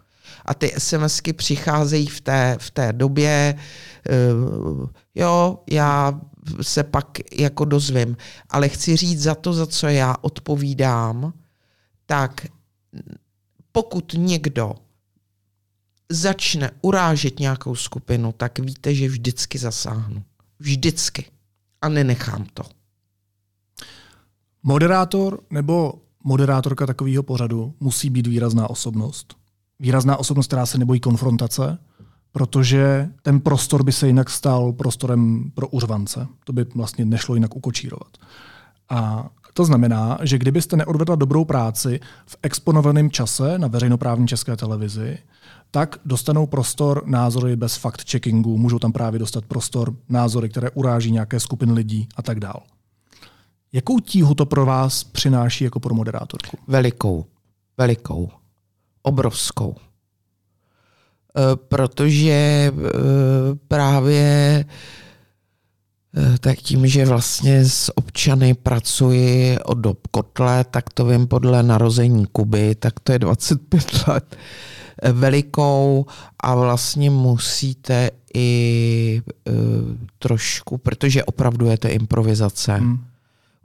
B: a ty SMSky přicházejí v té, v té době, eh, jo, já se pak jako dozvím, ale chci říct za to, za co já odpovídám, tak pokud někdo začne urážet nějakou skupinu, tak víte, že vždycky zasáhnu. Vždycky. A nenechám to.
A: Moderátor nebo moderátorka takového pořadu musí být výrazná osobnost. Výrazná osobnost, která se nebojí konfrontace, protože ten prostor by se jinak stal prostorem pro uřvance. To by vlastně nešlo jinak ukočírovat. A to znamená, že kdybyste neodvedla dobrou práci v exponovaném čase na veřejnoprávní české televizi, tak dostanou prostor názory bez fact-checkingu, můžou tam právě dostat prostor názory, které uráží nějaké skupiny lidí a tak dál. Jakou tíhu to pro vás přináší jako pro moderátorku?
B: Velikou. Velikou. Obrovskou. E, protože e, právě e, tak tím, že vlastně s občany pracuji od dob kotle, tak to vím podle narození Kuby, tak to je 25 let velikou a vlastně musíte i uh, trošku, protože opravdu je to improvizace. Hmm.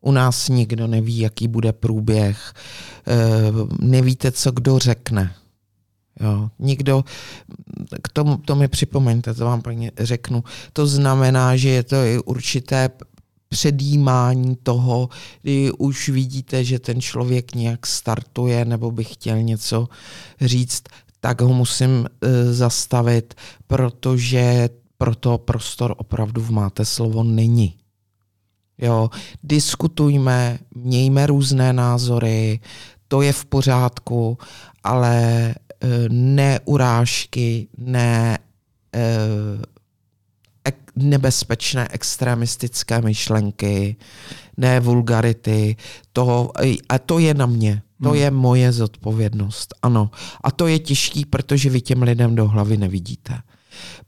B: U nás nikdo neví, jaký bude průběh. Uh, nevíte, co kdo řekne. Jo, nikdo, k tomu, to mi připomeňte, to vám plně řeknu. To znamená, že je to i určité předjímání toho, kdy už vidíte, že ten člověk nějak startuje nebo by chtěl něco říct, tak ho musím uh, zastavit, protože pro to prostor opravdu v máte slovo není. Jo, diskutujme, mějme různé názory, to je v pořádku, ale uh, ne urážky, ne uh, nebezpečné extremistické myšlenky, ne vulgarity. To, a to je na mě. To hmm. je moje zodpovědnost, ano. A to je těžký, protože vy těm lidem do hlavy nevidíte.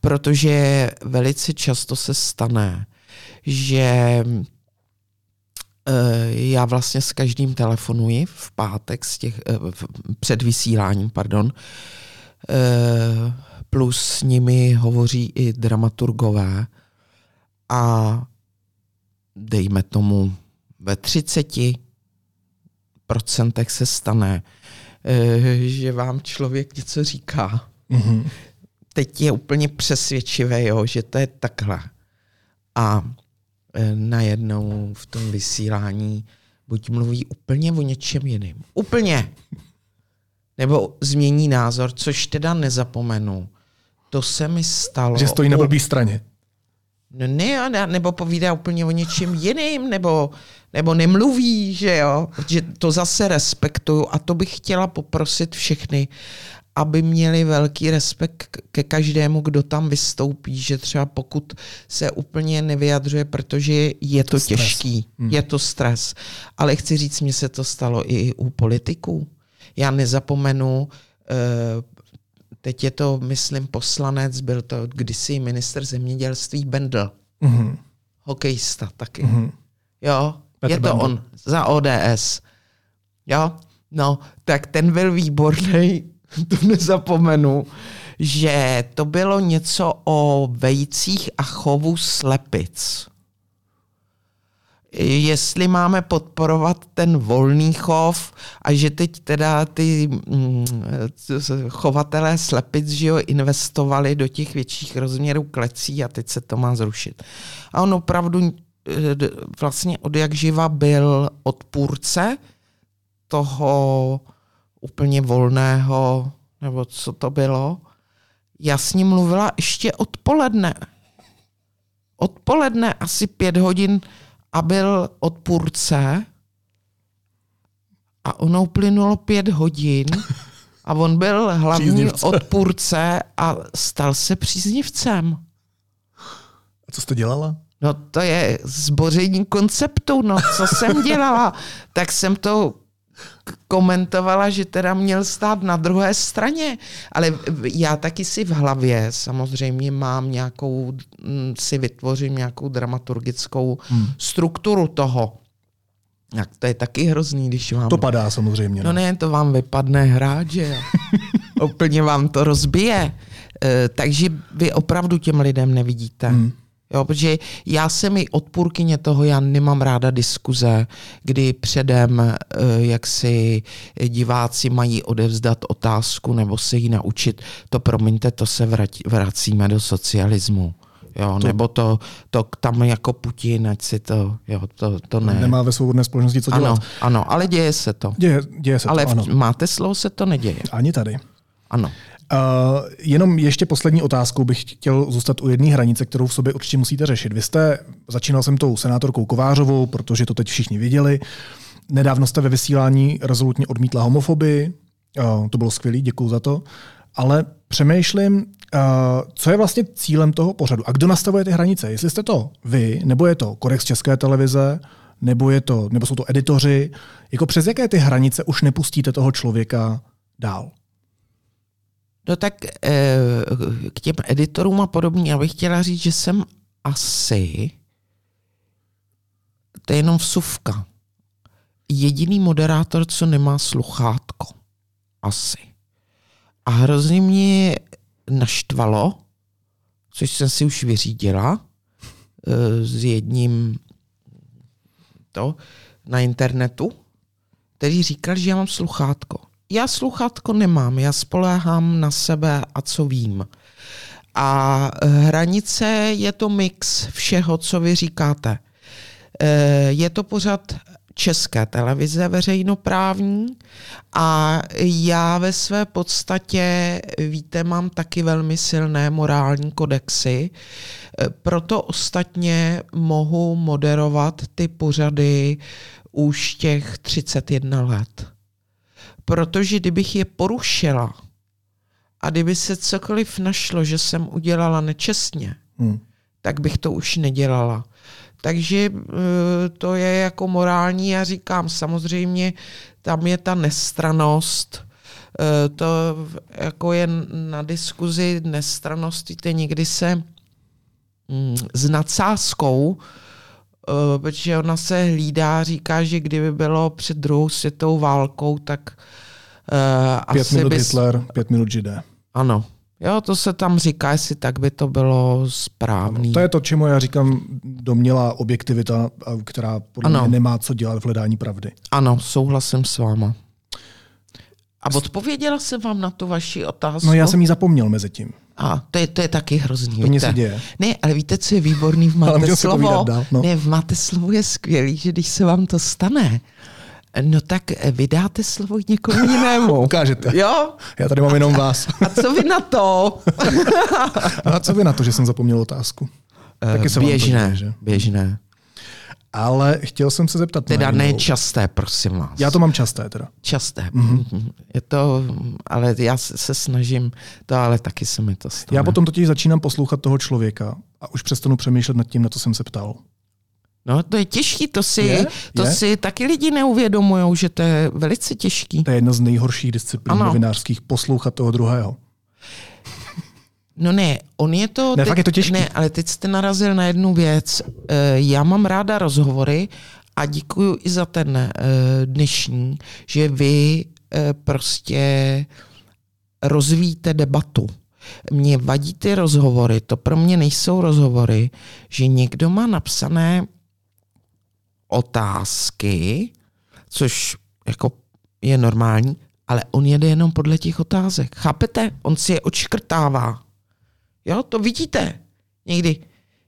B: Protože velice často se stane, že eh, já vlastně s každým telefonuji v pátek z těch, eh, před vysíláním, pardon, eh, plus s nimi hovoří i dramaturgové a dejme tomu ve 30 procentech se stane, eh, že vám člověk něco říká. Mm-hmm. Teď je úplně přesvědčivé, jo, že to je takhle. A eh, najednou v tom vysílání buď mluví úplně o něčem jiném. Úplně. Nebo změní názor, což teda nezapomenu. To se mi stalo.
A: Že stojí na blbý straně.
B: No ne, nebo povídá úplně o něčem jiným, nebo, nebo nemluví, že jo. Že to zase respektuju a to bych chtěla poprosit všechny, aby měli velký respekt ke každému, kdo tam vystoupí, že třeba pokud se úplně nevyjadřuje, protože je to, to těžký, hmm. je to stres. Ale chci říct, mně se to stalo i u politiků. Já nezapomenu, eh, teď je to, myslím, poslanec, byl to kdysi minister zemědělství Bendl. Mm-hmm. Hokejista taky. Mm-hmm. Jo, Petr je to Bendl. on, za ODS. Jo, no, tak ten byl výborný, to nezapomenu, že to bylo něco o vejcích a chovu slepic jestli máme podporovat ten volný chov a že teď teda ty mm, chovatelé slepic že jo, investovali do těch větších rozměrů klecí a teď se to má zrušit. A on opravdu eh, vlastně od jak živa byl odpůrce toho úplně volného, nebo co to bylo. Já s ním mluvila ještě odpoledne. Odpoledne asi pět hodin a byl odpůrce a ono uplynulo pět hodin a on byl hlavní příznivce. odpůrce a stal se příznivcem.
A: A co jste dělala?
B: No to je zboření konceptu, no co jsem dělala? tak jsem to komentovala, že teda měl stát na druhé straně. Ale já taky si v hlavě samozřejmě mám nějakou, mm, si vytvořím nějakou dramaturgickou hmm. strukturu toho. Jak to je taky hrozný, když vám...
A: To padá samozřejmě.
B: No, no ne, to vám vypadne hrát, že Úplně vám to rozbije. E, takže vy opravdu těm lidem nevidíte. Hmm. Jo, protože já jsem i odpůrkyně toho, já nemám ráda diskuze, kdy předem, eh, jak si diváci mají odevzdat otázku nebo se ji naučit, to promiňte, to se vracíme do socialismu. Jo, to, nebo to, to tam jako Putin, ať si to, jo, to, to ne.
A: Nemá ve svobodné společnosti co dělat.
B: Ano, ano, ale děje se to.
A: Děje, děje se
B: ale
A: to, ano.
B: máte slovo, se to neděje.
A: Ani tady.
B: Ano.
A: Uh, jenom ještě poslední otázkou bych chtěl zůstat u jedné hranice, kterou v sobě určitě musíte řešit. Vy jste, začínal jsem tou senátorkou Kovářovou, protože to teď všichni viděli. Nedávno jste ve vysílání rezolutně odmítla homofobii, uh, to bylo skvělé, děkuji za to. Ale přemýšlím, uh, co je vlastně cílem toho pořadu a kdo nastavuje ty hranice. Jestli jste to vy, nebo je to kodex České televize, nebo, je to, nebo jsou to editoři. Jako přes jaké ty hranice už nepustíte toho člověka dál?
B: No tak eh, k těm editorům a podobně, já bych chtěla říct, že jsem asi, to je jenom vsuvka, jediný moderátor, co nemá sluchátko. Asi. A hrozně mě naštvalo, což jsem si už vyřídila eh, s jedním to na internetu, který říkal, že já mám sluchátko já sluchátko nemám, já spoléhám na sebe a co vím. A hranice je to mix všeho, co vy říkáte. E, je to pořád české televize veřejnoprávní a já ve své podstatě, víte, mám taky velmi silné morální kodexy, e, proto ostatně mohu moderovat ty pořady už těch 31 let protože kdybych je porušila a kdyby se cokoliv našlo, že jsem udělala nečestně, hmm. tak bych to už nedělala. Takže eh, to je jako morální, já říkám, samozřejmě tam je ta nestranost, eh, to jako je na diskuzi nestranost, víte, někdy se mm, s nadsázkou, eh, protože ona se hlídá, říká, že kdyby bylo před druhou světovou válkou, tak
A: Uh, pět asi minut bys... Hitler, pět minut Židé.
B: Ano. Jo, to se tam říká, jestli tak by to bylo správný.
A: Ano, to je to, čemu já říkám domělá objektivita, která podle ano. mě nemá co dělat v hledání pravdy.
B: Ano, souhlasím s váma. A odpověděla jsem vám na tu vaši otázku?
A: No já jsem ji zapomněl mezi tím.
B: A to je, to je taky hrozný.
A: To se děje.
B: Ne, ale víte, co je výborný v Máte slovo? Dál, no. Ne, v Máte slovo je skvělý, že když se vám to stane, No tak vydáte slovo někomu jinému.
A: Ukážete.
B: Jo?
A: Já tady mám jenom vás.
B: A co vy na to?
A: a co vy na to, že jsem zapomněl otázku?
B: Uh, Taky se běžné, vám že? běžné.
A: Ale chtěl jsem se zeptat.
B: Teda ne časté, prosím vás.
A: Já to mám časté teda.
B: Časté. Mm-hmm. Je to, ale já se snažím, to ale taky se mi to stane.
A: Já potom totiž začínám poslouchat toho člověka a už přestanu přemýšlet nad tím, na co jsem se ptal.
B: No, to je těžký, to si, je? To je? si taky lidi neuvědomují, že to je velice těžký.
A: To je jedna z nejhorších disciplín ano. novinářských, poslouchat toho druhého.
B: No ne, on je to...
A: Ne, teď, fakt je to těžký.
B: Ne, ale teď jste narazil na jednu věc. Eh, já mám ráda rozhovory a děkuji i za ten eh, dnešní, že vy eh, prostě rozvíjíte debatu. Mně vadí ty rozhovory, to pro mě nejsou rozhovory, že někdo má napsané otázky, což jako je normální, ale on jede jenom podle těch otázek. Chápete? On si je odškrtává. Jo, to vidíte někdy.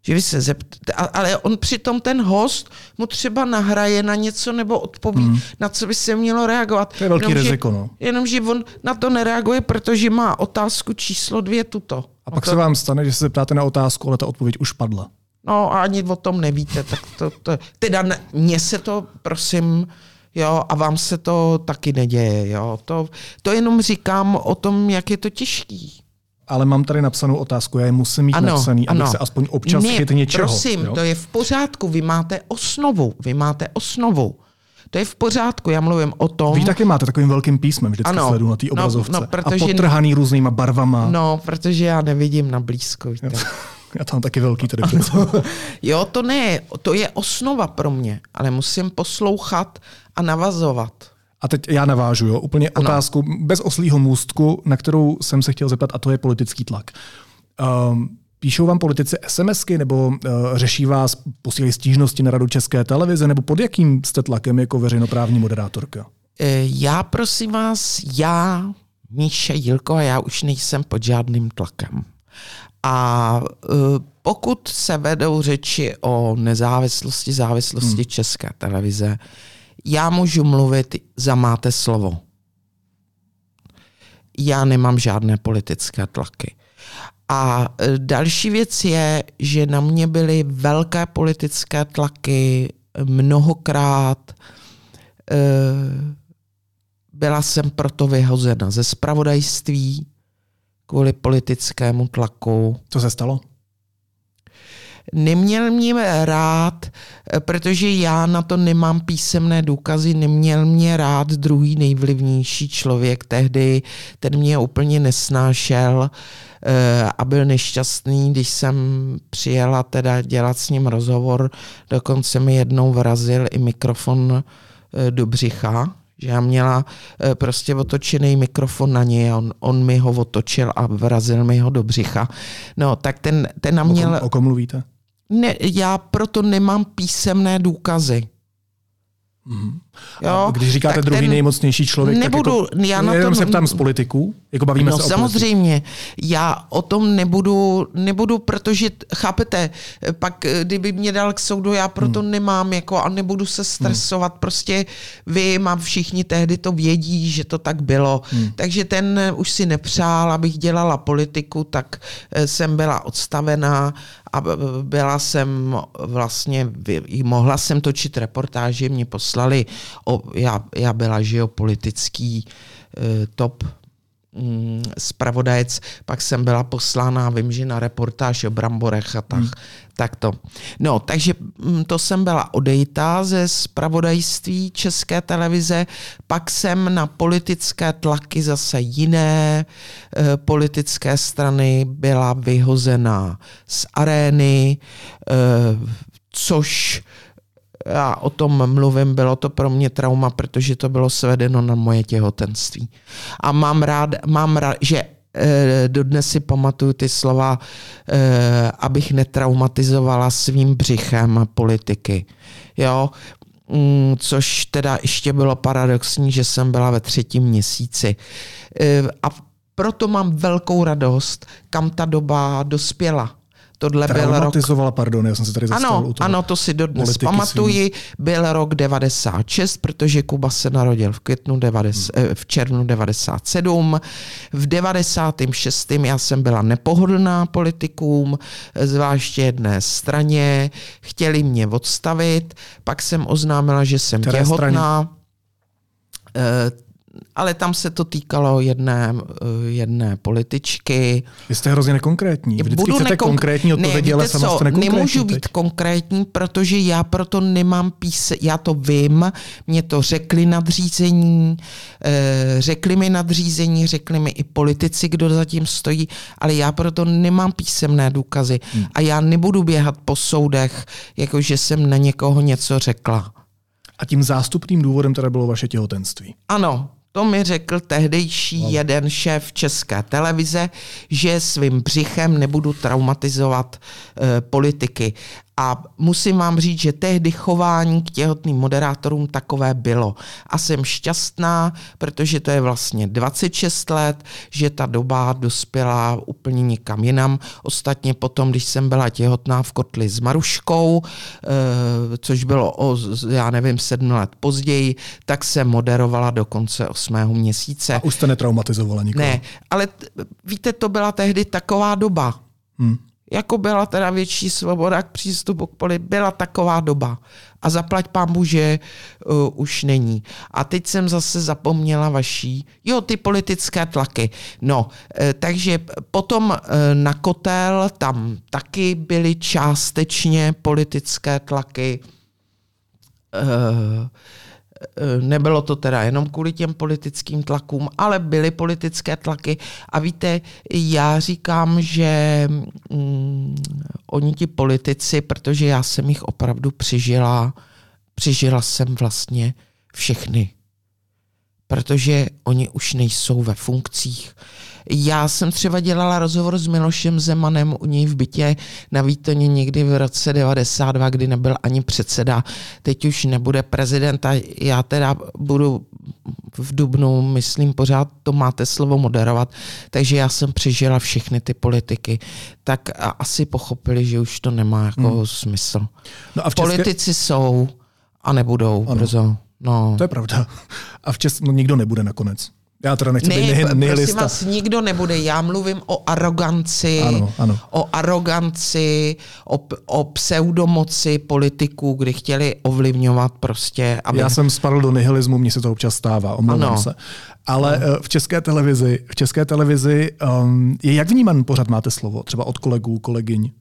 B: Že vy se zeptáte, ale on přitom ten host mu třeba nahraje na něco nebo odpoví, hmm. na co by se mělo reagovat.
A: To je velký jenom, riziko, no.
B: Jenomže on na to nereaguje, protože má otázku číslo dvě tuto.
A: A pak to... se vám stane, že se zeptáte na otázku, ale ta odpověď už padla.
B: No a ani o tom nevíte, tak to, to teda mně se to, prosím, jo, a vám se to taky neděje, jo. To, to jenom říkám o tom, jak je to těžký.
A: Ale mám tady napsanou otázku, já je musím mít ano, napsaný, abych ano. se aspoň občas ne, chytl něčeho.
B: prosím, jo? to je v pořádku, vy máte osnovu, vy máte osnovu. To je v pořádku, já mluvím o tom.
A: Vy taky máte takovým velkým písmem, vždycky ano, sledu na té no, obrazovce. No, no, protože, a potrhaný různýma barvama.
B: No, protože já nevidím na blízko. Víte.
A: Já tam taky velký tady
B: Jo, to ne, to je osnova pro mě, ale musím poslouchat a navazovat.
A: A teď já navážu, jo, úplně ano. otázku bez oslího můstku, na kterou jsem se chtěl zeptat, a to je politický tlak. Um, Píšou vám politici SMSky nebo uh, řeší vás, posílají stížnosti na radu České televize, nebo pod jakým jste tlakem jako veřejnoprávní moderátorka?
B: Eh, já prosím vás, já, Míše Jilko, a já už nejsem pod žádným tlakem. A uh, pokud se vedou řeči o nezávislosti, závislosti hmm. České televize, já můžu mluvit za máte slovo. Já nemám žádné politické tlaky. A e, další věc je, že na mě byly velké politické tlaky mnohokrát. E, byla jsem proto vyhozena ze spravodajství kvůli politickému tlaku.
A: Co se stalo?
B: Neměl mě rád, e, protože já na to nemám písemné důkazy, neměl mě rád druhý nejvlivnější člověk tehdy, ten mě úplně nesnášel. Eh, a byl nešťastný, když jsem přijela teda dělat s ním rozhovor, dokonce mi jednou vrazil i mikrofon eh, do břicha, že já měla eh, prostě otočený mikrofon na něj, on, on mi ho otočil a vrazil mi ho do břicha. No, tak ten, ten na.
A: O kom, o kom mluvíte?
B: Ne, já proto nemám písemné důkazy.
A: Mm. Jo, když říkáte druhý ten, nejmocnější člověk,
B: nebudu,
A: tak jako,
B: já na to,
A: se ptám z politiků, jako bavíme
B: no,
A: se
B: samozřejmě, já o tom nebudu, nebudu, protože, chápete, pak kdyby mě dal k soudu, já proto hmm. nemám, jako a nebudu se stresovat, hmm. prostě vím a všichni tehdy to vědí, že to tak bylo, hmm. takže ten už si nepřál, abych dělala politiku, tak eh, jsem byla odstavená a byla jsem vlastně, mohla jsem točit reportáže, mě poslali, o, já, já byla geopolitický uh, top spravodajec, mm, pak jsem byla poslána, vím, že na reportáž o bramborech a tak, hmm. tak to. No, takže mm, to jsem byla odejta ze spravodajství České televize, pak jsem na politické tlaky zase jiné e, politické strany byla vyhozená z arény, e, což já o tom mluvím, bylo to pro mě trauma, protože to bylo svedeno na moje těhotenství. A mám rád, mám rád že e, dodnes si pamatuju ty slova, e, abych netraumatizovala svým břichem politiky. Jo, mm, což teda ještě bylo paradoxní, že jsem byla ve třetím měsíci. E, a proto mám velkou radost, kam ta doba dospěla Tohle byl rok...
A: pardon, já jsem se tady
B: ano, ano, to si dodnes pamatuji. Byl rok 96, protože Kuba se narodil v květnu 90, hmm. v červnu 97. V 96. já jsem byla nepohodlná politikům, zvláště jedné straně. Chtěli mě odstavit, pak jsem oznámila, že jsem Které těhotná. Straně? Ale tam se to týkalo jedné, eh, jedné političky.
A: Vy jste hrozně nekonkrétní. Vždycky Budu chcete nekonk... konkrétní odpovědi, ne, ale sama jste
B: Nemůžu
A: teď.
B: být konkrétní, protože já proto nemám píse, já to vím, mě to řekli nadřízení, eh, řekli mi nadřízení, řekli mi i politici, kdo zatím stojí, ale já proto nemám písemné důkazy hmm. a já nebudu běhat po soudech, jakože jsem na někoho něco řekla.
A: A tím zástupným důvodem teda bylo vaše těhotenství.
B: Ano, to mi řekl tehdejší wow. jeden šéf České televize, že svým břichem nebudu traumatizovat e, politiky. A musím vám říct, že tehdy chování k těhotným moderátorům takové bylo. A jsem šťastná, protože to je vlastně 26 let, že ta doba dospěla úplně někam jinam. Ostatně potom, když jsem byla těhotná v kotli s Maruškou, eh, což bylo o, já nevím, sedm let později, tak se moderovala do konce osmého měsíce.
A: A už jste netraumatizovala nikoho?
B: Ne, ale t- víte, to byla tehdy taková doba. Hmm. Jako byla teda větší svoboda k přístupu k poli, byla taková doba. A zaplať pán že uh, už není. A teď jsem zase zapomněla vaší, jo, ty politické tlaky. No, uh, takže potom uh, na kotel tam taky byly částečně politické tlaky. Eh, nebylo to teda jenom kvůli těm politickým tlakům, ale byly politické tlaky. A víte, já říkám, že mm, oni ti politici, protože já jsem jich opravdu přežila, přežila jsem vlastně všechny. Protože oni už nejsou ve funkcích. Já jsem třeba dělala rozhovor s Milošem Zemanem u něj v bytě na Výtoně někdy v roce 92, kdy nebyl ani předseda. Teď už nebude prezident a já teda budu v Dubnu, myslím, pořád to máte slovo moderovat, takže já jsem přežila všechny ty politiky, tak asi pochopili, že už to nemá jako hmm. smysl. No a v České... Politici jsou a nebudou ano. brzo. No.
A: To je pravda. A v Česku no, nikdo nebude nakonec. Já teda nechci ne, být nihilista. Prosím
B: vás, nikdo nebude. Já mluvím o aroganci,
A: ano, ano.
B: o aroganci, o, o pseudomoci politiků, kdy chtěli ovlivňovat prostě.
A: Aby... Já jsem spadl do nihilismu, mně se to občas stává, omlouvám ano. se. Ale ano. Eh, v české televizi, v české televizi um, je jak vníman pořád máte slovo, třeba od kolegů, kolegyň?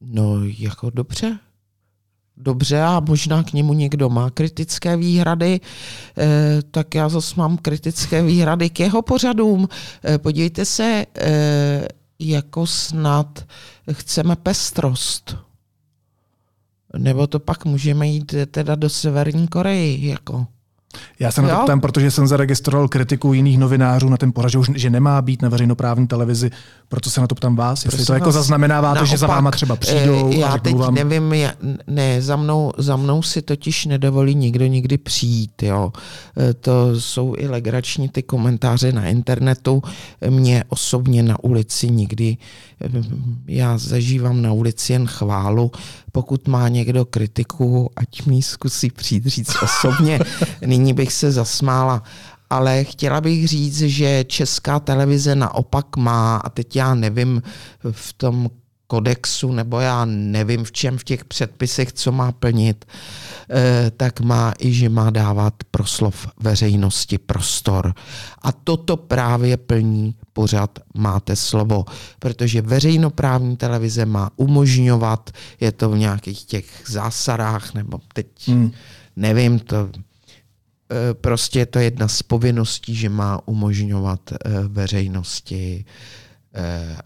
B: No, jako dobře dobře a možná k němu někdo má kritické výhrady, eh, tak já zase mám kritické výhrady k jeho pořadům. Eh, podívejte se, eh, jako snad chceme pestrost. Nebo to pak můžeme jít teda do Severní Koreji. Jako.
A: Já se na to ptám, protože jsem zaregistroval kritiku jiných novinářů na ten pořad, že nemá být na veřejnoprávní televizi, proto se na to ptám vás, jestli to jako zaznamenáváte, naopak, že za váma třeba přijdou.
B: Eh, já teď vám... nevím, já, ne, za mnou, za mnou si totiž nedovolí nikdo nikdy přijít. Jo. Eh, to jsou i legrační ty komentáře na internetu. Mě osobně na ulici nikdy, eh, já zažívám na ulici jen chválu. Pokud má někdo kritiku, ať mi zkusí přijít říct osobně. Nyní bych se zasmála ale chtěla bych říct, že česká televize naopak má, a teď já nevím v tom kodexu, nebo já nevím v čem v těch předpisech, co má plnit, eh, tak má i, že má dávat proslov veřejnosti prostor. A toto právě plní pořád máte slovo, protože veřejnoprávní televize má umožňovat, je to v nějakých těch zásadách, nebo teď hmm. nevím, to Eh, prostě je to jedna z povinností, že má umožňovat eh, veřejnosti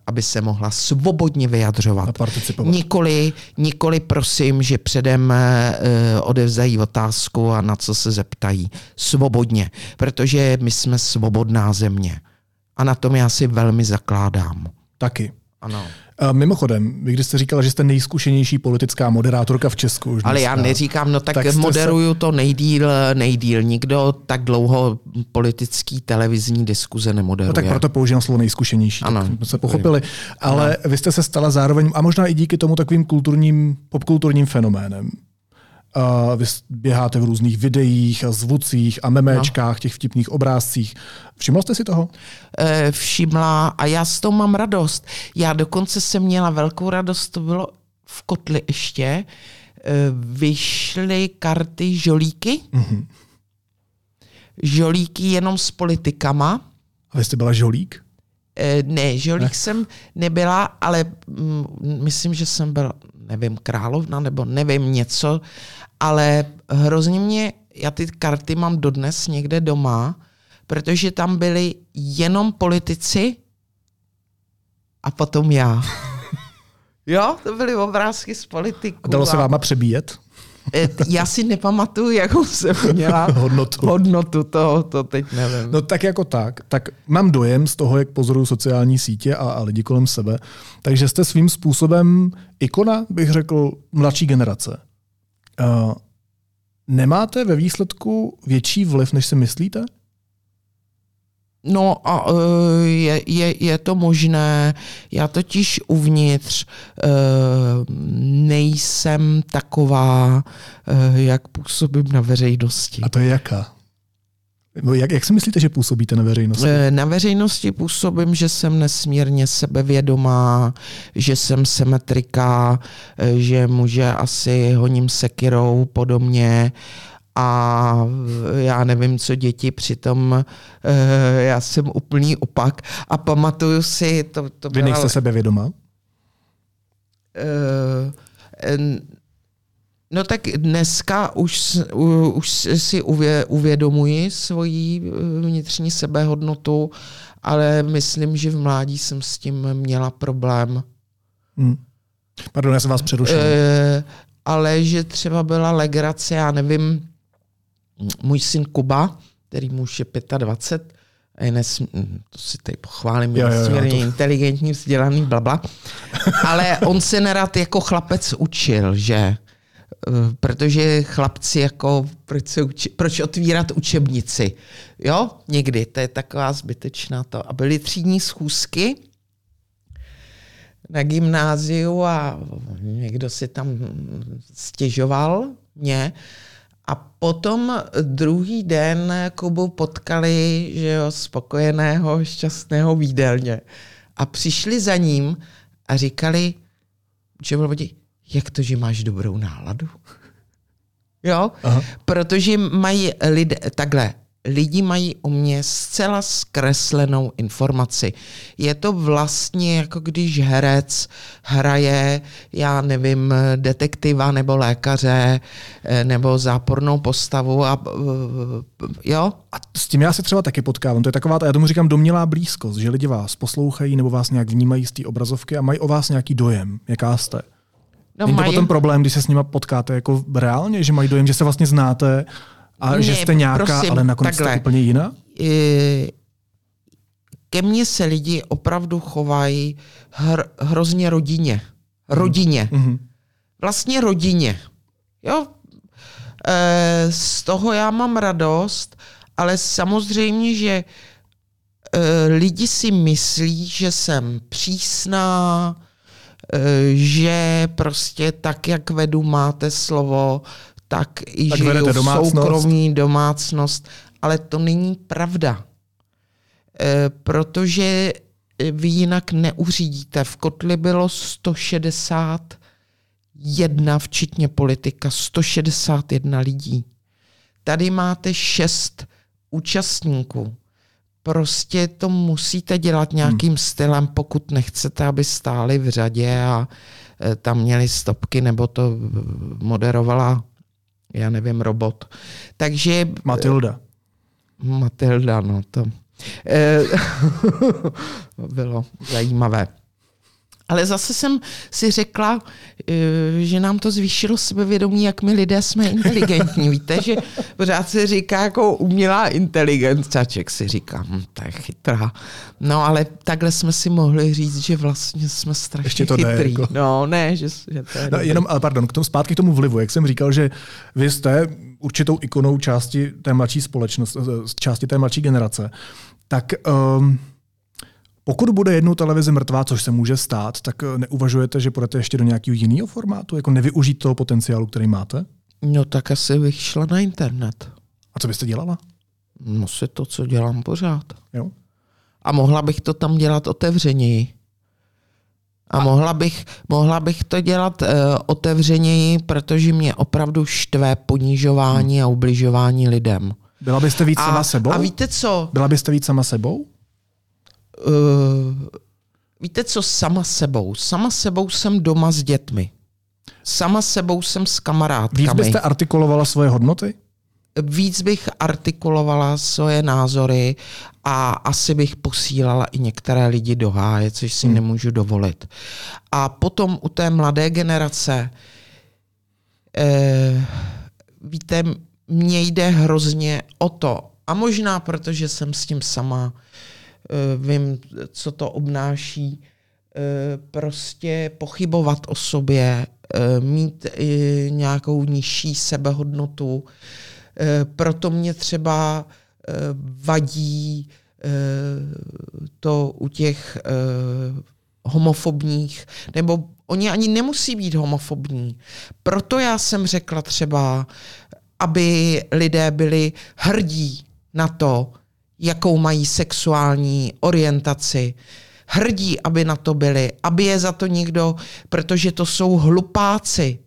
B: aby se mohla svobodně vyjadřovat. Nikoli, nikoli prosím, že předem odevzají otázku a na co se zeptají. Svobodně, protože my jsme svobodná země. A na tom já si velmi zakládám.
A: Taky.
B: Ano.
A: Mimochodem, vy když jste říkala, že jste nejzkušenější politická moderátorka v Česku. Už
B: Ale já neříkám, no tak, tak moderuju se... to nejdíl, nejdíl. Nikdo tak dlouho politický televizní diskuze nemoderuje. No
A: tak proto používám slovo nejzkušenější, ano. tak jsme se pochopili. Ale ano. vy jste se stala zároveň, a možná i díky tomu takovým kulturním, popkulturním fenoménem. Vy běháte v různých videích a zvucích a memečkách, no. těch vtipných obrázcích. Všimla jste si toho?
B: E, všimla a já s toho mám radost. Já dokonce jsem měla velkou radost, to bylo v kotli ještě. E, vyšly karty žolíky. Mm-hmm. Žolíky jenom s politikama.
A: A vy jste byla žolík?
B: E, ne, žolík ne. jsem nebyla, ale mm, myslím, že jsem byla, nevím, královna nebo nevím něco, ale hrozně mě, já ty karty mám dodnes někde doma, protože tam byli jenom politici a potom já. jo, to byly obrázky z politiků.
A: Dalo se váma přebíjet?
B: E, já si nepamatuju, jakou jsem měla
A: hodnotu.
B: hodnotu to, to teď nevím.
A: No tak jako tak. Tak mám dojem z toho, jak pozoruju sociální sítě a, a lidi kolem sebe, takže jste svým způsobem ikona, bych řekl, mladší generace. Uh, nemáte ve výsledku větší vliv, než si myslíte?
B: No a e, je, je, je to možné. Já totiž uvnitř e, nejsem taková, jak působím na veřejnosti.
A: A to je jaká? Jak, jak si myslíte, že působíte na veřejnosti?
B: Eh, na veřejnosti působím, že jsem nesmírně sebevědomá, že jsem symetrika, eh, že muže asi honím sekirou podobně a já nevím, co děti, přitom eh, já jsem úplný opak a pamatuju si... To, to
A: Vy nejste sebevědomá?
B: No tak dneska už, už si uvědomuji svoji eh, vnitřní sebehodnotu, ale myslím, že v mládí jsem s tím měla problém.
A: Hmm. Pardon, já jsem vás přerušil. E,
B: ale že třeba byla legrace, já nevím, můj syn Kuba, který muž je 25, je nes, to si tady pochválím, je nesmírně to... inteligentní, vzdělaný, blabla. Ale on se nerad jako chlapec učil, že protože chlapci jako, proč, se uči, proč otvírat učebnici, jo, někdy, to je taková zbytečná to. A byly třídní schůzky na gymnáziu a někdo si tam stěžoval mě. A potom druhý den Kubu potkali že jo, spokojeného, šťastného výdelně. A přišli za ním a říkali, že byl jak to, že máš dobrou náladu? Jo? Aha. Protože mají lidé, takhle, lidi mají o mě zcela zkreslenou informaci. Je to vlastně jako když herec hraje, já nevím, detektiva nebo lékaře eh, nebo zápornou postavu a eh, jo.
A: A s tím já se třeba taky potkávám. To je taková, já tomu říkám domnělá blízkost, že lidi vás poslouchají nebo vás nějak vnímají z té obrazovky a mají o vás nějaký dojem, jaká jste. No, Není to mají... potom problém, když se s nima potkáte jako reálně, že mají dojem, že se vlastně znáte a ne, že jste nějaká, prosím, ale nakonec takhle. jste úplně jiná?
B: Ke mně se lidi opravdu chovají hr, hrozně rodině. Rodině. Mm-hmm. Vlastně rodině. Jo? E, z toho já mám radost, ale samozřejmě, že e, lidi si myslí, že jsem přísná, Eh, že prostě tak, jak vedu máte slovo, tak i tak žiju domácnost. soukromí domácnost, ale to není pravda. E, protože vy jinak neuřídíte. V kotli bylo 161, včetně politika, 161 lidí. Tady máte šest účastníků prostě to musíte dělat nějakým hmm. stylem, pokud nechcete, aby stáli v řadě a e, tam měli stopky, nebo to moderovala, já nevím, robot. Takže...
A: Matilda.
B: Matilda, no to... E, bylo zajímavé. Ale zase jsem si řekla, eh, že nám to zvýšilo sebevědomí, jak my lidé jsme inteligentní. Víte, že pořád se říká jako umělá inteligence. Čaček si říká, hm, to je chytrá. No ale takhle jsme si mohli říct, že vlastně jsme strašně Ještě to chytrý. Ne, jako... No ne, že, že to je
A: no, jenom, ale pardon, k tomu, zpátky k tomu vlivu. Jak jsem říkal, že vy jste určitou ikonou části té mladší společnosti, části té mladší generace, tak um, pokud bude jednou televize mrtvá, což se může stát, tak eh, neuvažujete, že půjdete ještě do nějakého jiného formátu? Jako nevyužít toho potenciálu, který máte?
B: No tak asi bych šla na internet.
A: A co byste dělala?
B: No se to, co dělám pořád.
A: Jo.
B: A mohla bych to tam dělat otevřeněji. A, a mohla, bych, mohla bych to dělat uh, otevřeněji, protože mě opravdu štve ponižování hmm. a ubližování lidem.
A: Byla byste víc a, sama sebou?
B: A víte co?
A: Byla byste víc sama sebou?
B: Uh, víte co, sama sebou. Sama sebou jsem doma s dětmi. Sama sebou jsem s kamarádkami.
A: Víc byste artikulovala svoje hodnoty?
B: Víc bych artikulovala svoje názory a asi bych posílala i některé lidi do háje, což si hmm. nemůžu dovolit. A potom u té mladé generace, eh, víte, mně jde hrozně o to, a možná protože jsem s tím sama, Eh, vím, co to obnáší, eh, prostě pochybovat o sobě, eh, mít nějakou nižší sebehodnotu. Proto mě třeba vadí to u těch homofobních, nebo oni ani nemusí být homofobní. Proto já jsem řekla třeba, aby lidé byli hrdí na to, jakou mají sexuální orientaci, hrdí, aby na to byli, aby je za to někdo, protože to jsou hlupáci.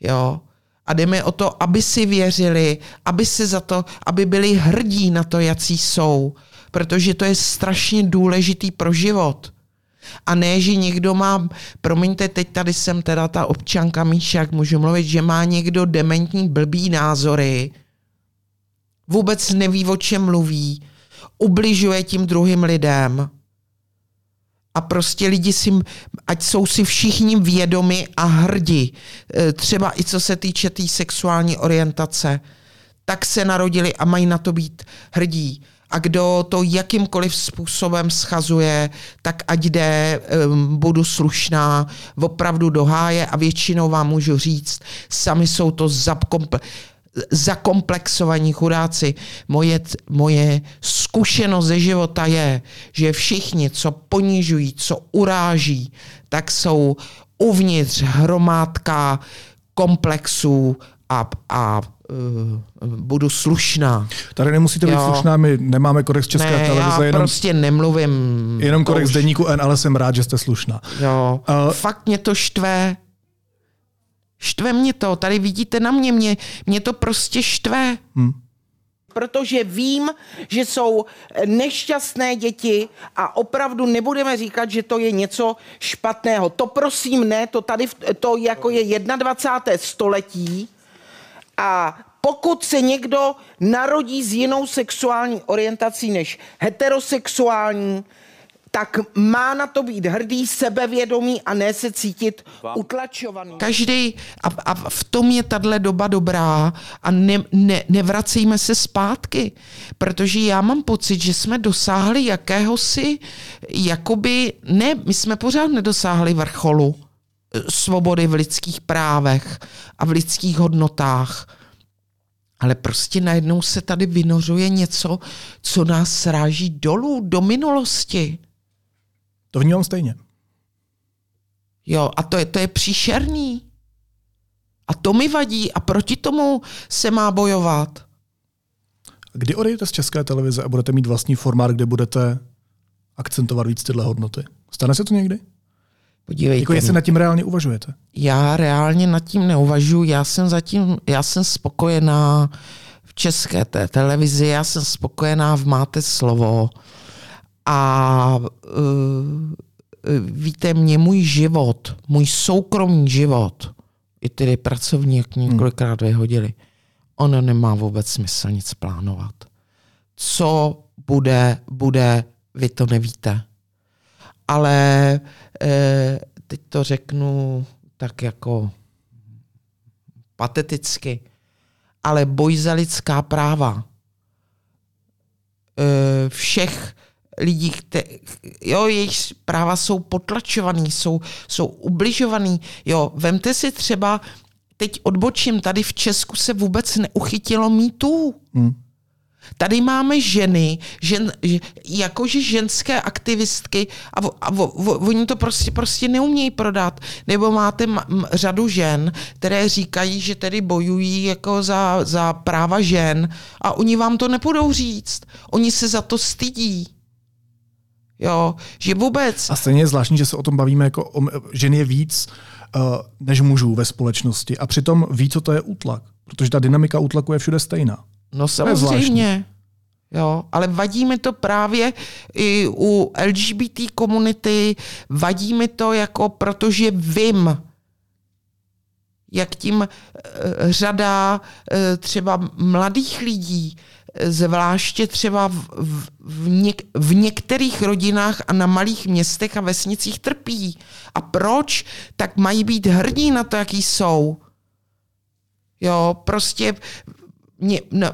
B: Jo? A jde mi o to, aby si věřili, aby si za to, aby byli hrdí na to, jaký jsou, protože to je strašně důležitý pro život. A ne, že někdo má, promiňte, teď tady jsem teda ta občanka Míša, jak můžu mluvit, že má někdo dementní blbý názory, vůbec neví, o čem mluví, ubližuje tím druhým lidem a prostě lidi si, ať jsou si všichni vědomi a hrdí, e, třeba i co se týče té tý sexuální orientace, tak se narodili a mají na to být hrdí. A kdo to jakýmkoliv způsobem schazuje, tak ať jde, budu slušná, opravdu do háje a většinou vám můžu říct, sami jsou to zapkomple zakomplexovaní chudáci. Moje, moje zkušenost ze života je, že všichni, co ponižují, co uráží, tak jsou uvnitř hromádka komplexů a, a uh, budu slušná.
A: Tady nemusíte být jo. slušná, my nemáme kodex České
B: ne,
A: televize.
B: Já
A: jenom,
B: prostě nemluvím.
A: Jenom kodex už... deníku N, ale jsem rád, že jste slušná.
B: Jo, uh, fakt mě to štve. Štve mě to, tady vidíte na mě, mě, mě to prostě štve. Hmm.
C: Protože vím, že jsou nešťastné děti a opravdu nebudeme říkat, že to je něco špatného. To prosím ne, to tady to jako je 21. století a pokud se někdo narodí s jinou sexuální orientací než heterosexuální, tak má na to být hrdý, sebevědomý a ne se cítit utlačovaný.
B: Každý, a, a v tom je tahle doba dobrá a ne, ne, nevracejme se zpátky, protože já mám pocit, že jsme dosáhli jakéhosi, jakoby, ne, my jsme pořád nedosáhli vrcholu eh, svobody v lidských právech a v lidských hodnotách. Ale prostě najednou se tady vynořuje něco, co nás sráží dolů, do minulosti.
A: To vnímám stejně.
B: Jo, a to je, to je příšerný. A to mi vadí a proti tomu se má bojovat.
A: Kdy odejdete z České televize a budete mít vlastní formát, kde budete akcentovat víc tyhle hodnoty? Stane se to někdy?
B: Podívejte.
A: Jako jestli nad tím reálně uvažujete?
B: Já reálně nad tím neuvažuji. Já jsem zatím, já jsem spokojená v české té televizi, já jsem spokojená v Máte slovo. A uh, víte, mě můj život, můj soukromý život, i tedy pracovní, jak hmm. několikrát vyhodili, ono nemá vůbec smysl nic plánovat. Co bude, bude, vy to nevíte. Ale eh, teď to řeknu tak jako pateticky, ale boj za lidská práva eh, všech lidí, kte, jo, jejich práva jsou potlačovaný, jsou, jsou ubližovaný. Jo, vemte si třeba, teď odbočím, tady v Česku se vůbec neuchytilo mýtů. Hmm. Tady máme ženy, žen, jakože ženské aktivistky a, a, a oni to prostě, prostě neumějí prodat. Nebo máte m, m, řadu žen, které říkají, že tedy bojují jako za, za práva žen a oni vám to nepůjdou říct. Oni se za to stydí. Jo, že vůbec.
A: A stejně je zvláštní, že se o tom bavíme jako o, žen je víc uh, než mužů ve společnosti a přitom ví, co to je útlak. Protože ta dynamika útlaku je všude stejná.
B: No samozřejmě. Jo, ale vadí mi to právě i u LGBT komunity, vadí mi to jako, protože vím, jak tím uh, řada uh, třeba mladých lidí zvláště třeba v, v, v, něk, v některých rodinách a na malých městech a vesnicích trpí. A proč? Tak mají být hrdí na to, jaký jsou. Jo, prostě mě, no,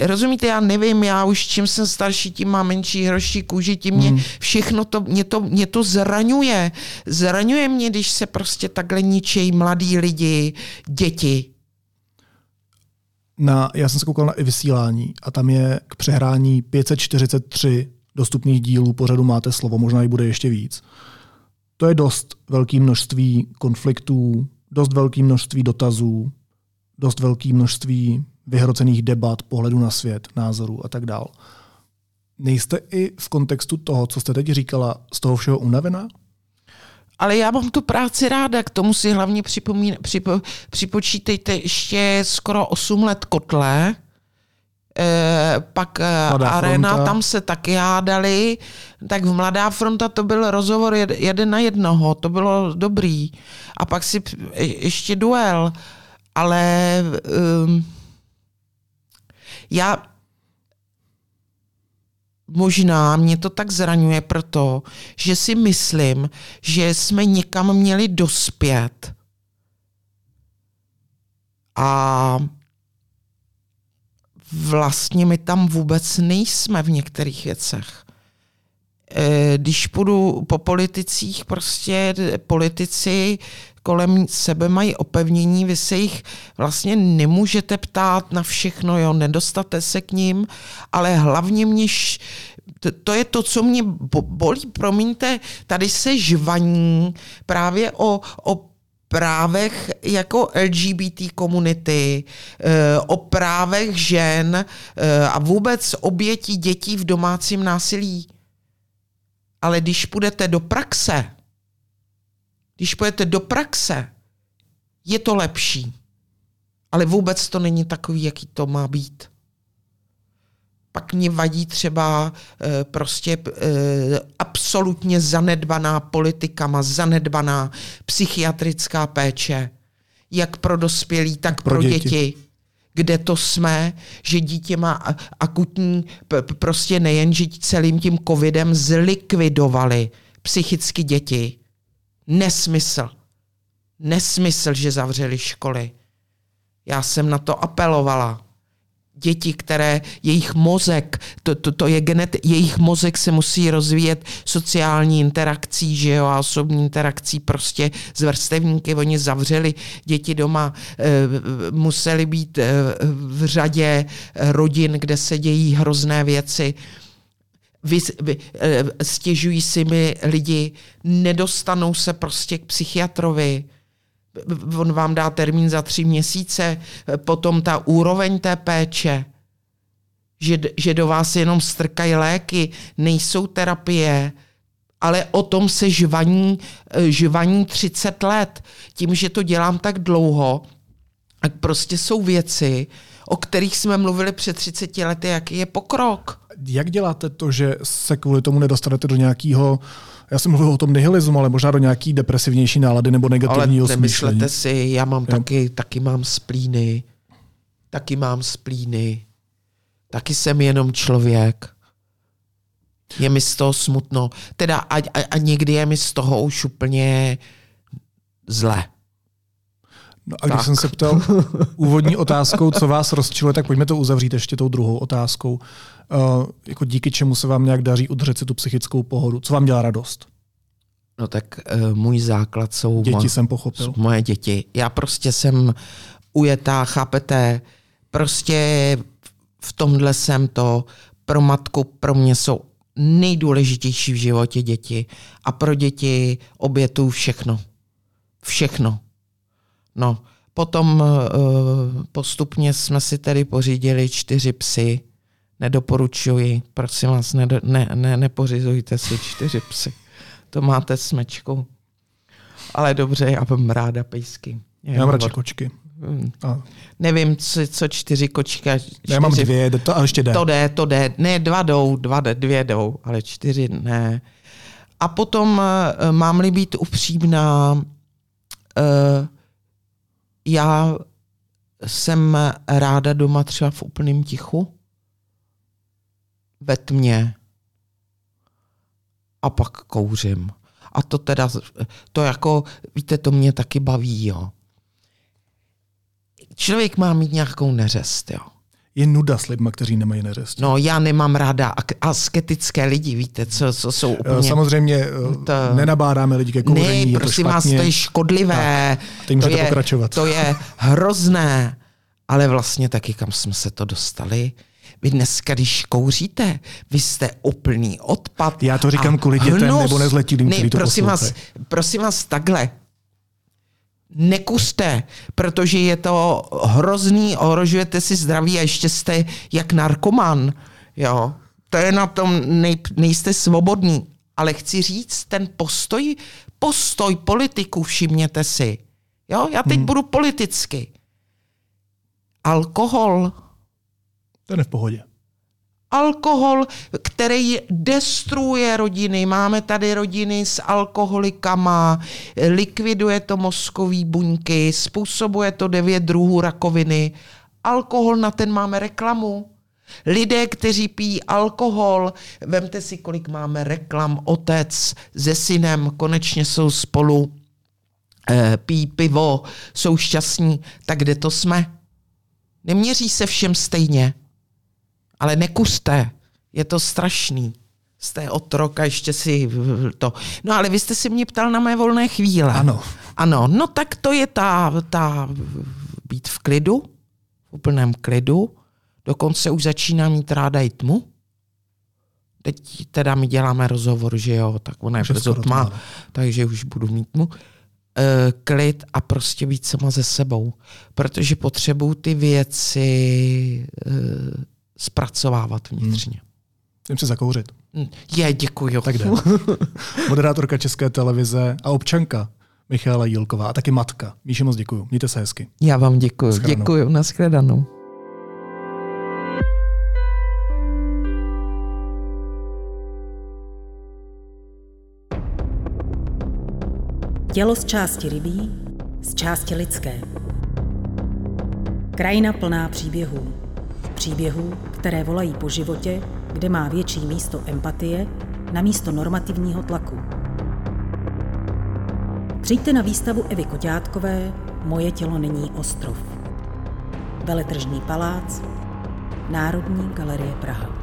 B: rozumíte, já nevím, já už čím jsem starší, tím mám menší hroší kůži, tím mě hmm. všechno to mě, to, mě to zraňuje. Zraňuje mě, když se prostě takhle ničejí mladí lidi, děti
A: na, já jsem se koukal na i vysílání a tam je k přehrání 543 dostupných dílů pořadu Máte slovo, možná i bude ještě víc. To je dost velké množství konfliktů, dost velké množství dotazů, dost velké množství vyhrocených debat, pohledu na svět, názorů a tak dál. Nejste i v kontextu toho, co jste teď říkala, z toho všeho unavená?
B: Ale já mám tu práci ráda, k tomu si hlavně připomín, připo, připočítejte ještě skoro 8 let kotle, e, pak eh, Mladá Arena, fronta. tam se taky hádali, tak v Mladá fronta to byl rozhovor jed, jeden na jednoho, to bylo dobrý. A pak si ještě duel, ale um, já možná mě to tak zraňuje proto, že si myslím, že jsme někam měli dospět a vlastně my tam vůbec nejsme v některých věcech. E, když půjdu po politicích, prostě politici kolem sebe mají opevnění, vy se jich vlastně nemůžete ptát na všechno, jo, nedostate se k ním, ale hlavně mě, to je to, co mě bolí, promiňte, tady se žvaní právě o, o právech jako LGBT komunity, eh, o právech žen eh, a vůbec obětí dětí v domácím násilí. Ale když půjdete do praxe, když půjdete do praxe, je to lepší. Ale vůbec to není takový, jaký to má být. Pak mě vadí třeba e, prostě e, absolutně zanedbaná politikama, zanedbaná psychiatrická péče, jak pro dospělí, tak pro, pro děti. děti kde to jsme, že dítě má akutní, prostě nejen, že celým tím covidem zlikvidovali psychicky děti, Nesmysl. Nesmysl, že zavřeli školy. Já jsem na to apelovala. Děti, které jejich mozek, to, to, to je genet, jejich mozek se musí rozvíjet sociální interakcí, že jo, a osobní interakcí prostě s vrstevníky. Oni zavřeli děti doma, e, museli být e, v řadě rodin, kde se dějí hrozné věci. Vy, vy, eh, stěžují si mi lidi, nedostanou se prostě k psychiatrovi, on vám dá termín za tři měsíce, potom ta úroveň té péče, že, že do vás jenom strkají léky, nejsou terapie, ale o tom se žvaní, eh, žvaní 30 let. Tím, že to dělám tak dlouho, tak prostě jsou věci, o kterých jsme mluvili před 30 lety, jaký je pokrok
A: jak děláte to, že se kvůli tomu nedostanete do nějakého já jsem mluvil o tom nihilismu, ale možná do nějaký depresivnější nálady nebo negativního
B: ale nemyslete si, já mám jo. taky, taky mám splíny, taky mám splíny, taky jsem jenom člověk. Je mi z toho smutno. Teda a, a, a někdy je mi z toho už úplně zle.
A: No a tak. když jsem se ptal úvodní otázkou, co vás rozčiluje, tak pojďme to uzavřít ještě tou druhou otázkou. Uh, jako díky čemu se vám nějak daří udržet si tu psychickou pohodu? Co vám dělá radost?
B: No tak uh, můj základ jsou
A: děti, mo- jsem pochopil.
B: moje děti. Já prostě jsem ujetá, chápete? Prostě v tomhle jsem to. Pro matku, pro mě jsou nejdůležitější v životě děti. A pro děti obětu všechno. Všechno. No, potom uh, postupně jsme si tedy pořídili čtyři psy. Nedoporučuji, prosím vás, ne, ne, ne, nepořizujte si čtyři psy. To máte smečku. Ale dobře, já mám ráda pejsky.
A: Já mám radši kočky.
B: Hmm. A. Nevím, co, co čtyři kočky. Čtyři,
A: já mám dvě, to a ještě jde.
B: To jde, to jde. Ne, dva jdou, dva dvě jdou, ale čtyři ne. A potom, uh, mám-li být upřímná, uh, já jsem ráda doma třeba v úplném tichu, ve tmě a pak kouřím. A to teda, to jako, víte, to mě taky baví, jo. Člověk má mít nějakou neřest, jo
A: je nuda s lidmi, kteří nemají neřest.
B: No, já nemám ráda asketické lidi, víte, co, co jsou eh, úplně...
A: Samozřejmě eh, to... nenabádáme lidi ke kouření,
B: Ne, prosím
A: to
B: vás, to je škodlivé.
A: Tak, to je, pokračovat.
B: To je hrozné. Ale vlastně taky, kam jsme se to dostali, vy dneska, když kouříte, vy jste úplný odpad.
A: Já to říkám kvůli dětem nebo nezletilým,
B: ne, prosím vás, prosím vás, takhle. nekuste, protože je to hrozný, ohrožujete si zdraví a ještě jste jak narkoman. Jo. To je na tom, nej, nejste svobodný. Ale chci říct, ten postoj, postoj politiků, všimněte si. Jo, já teď hmm. budu politicky. Alkohol.
A: To je v pohodě.
B: Alkohol, který destruuje rodiny. Máme tady rodiny s alkoholikama, likviduje to mozkové buňky, způsobuje to devět druhů rakoviny. Alkohol, na ten máme reklamu. Lidé, kteří pijí alkohol, vemte si, kolik máme reklam, otec se synem, konečně jsou spolu, e, pijí pivo, jsou šťastní, tak kde to jsme? Neměří se všem stejně, ale nekuste, je to strašný. Jste otrok a ještě si to. No ale vy jste si mě ptal na mé volné chvíle.
A: Ano.
B: Ano, no tak to je ta, ta být v klidu, v úplném klidu, Dokonce už začíná mít ráda i tmu. Teď teda my děláme rozhovor, že jo, tak ona je brzo tma, takže už budu mít tmu. E, klid a prostě být sama ze sebou. Protože potřebuju ty věci e, zpracovávat vnitřně.
A: Hmm. se zakouřit.
B: Hm, je, děkuji.
A: Tak jde. Moderátorka České televize a občanka Michála Jílková a taky matka. Míši moc děkuji. Mějte se hezky.
B: Já vám děkuji. Děkuji. Naschledanou.
E: Tělo z části rybí, z části lidské. Krajina plná příběhů. Příběhů, které volají po životě, kde má větší místo empatie na místo normativního tlaku. Přijďte na výstavu Evy Koťátkové Moje tělo není ostrov. Veletržní palác, Národní galerie Praha.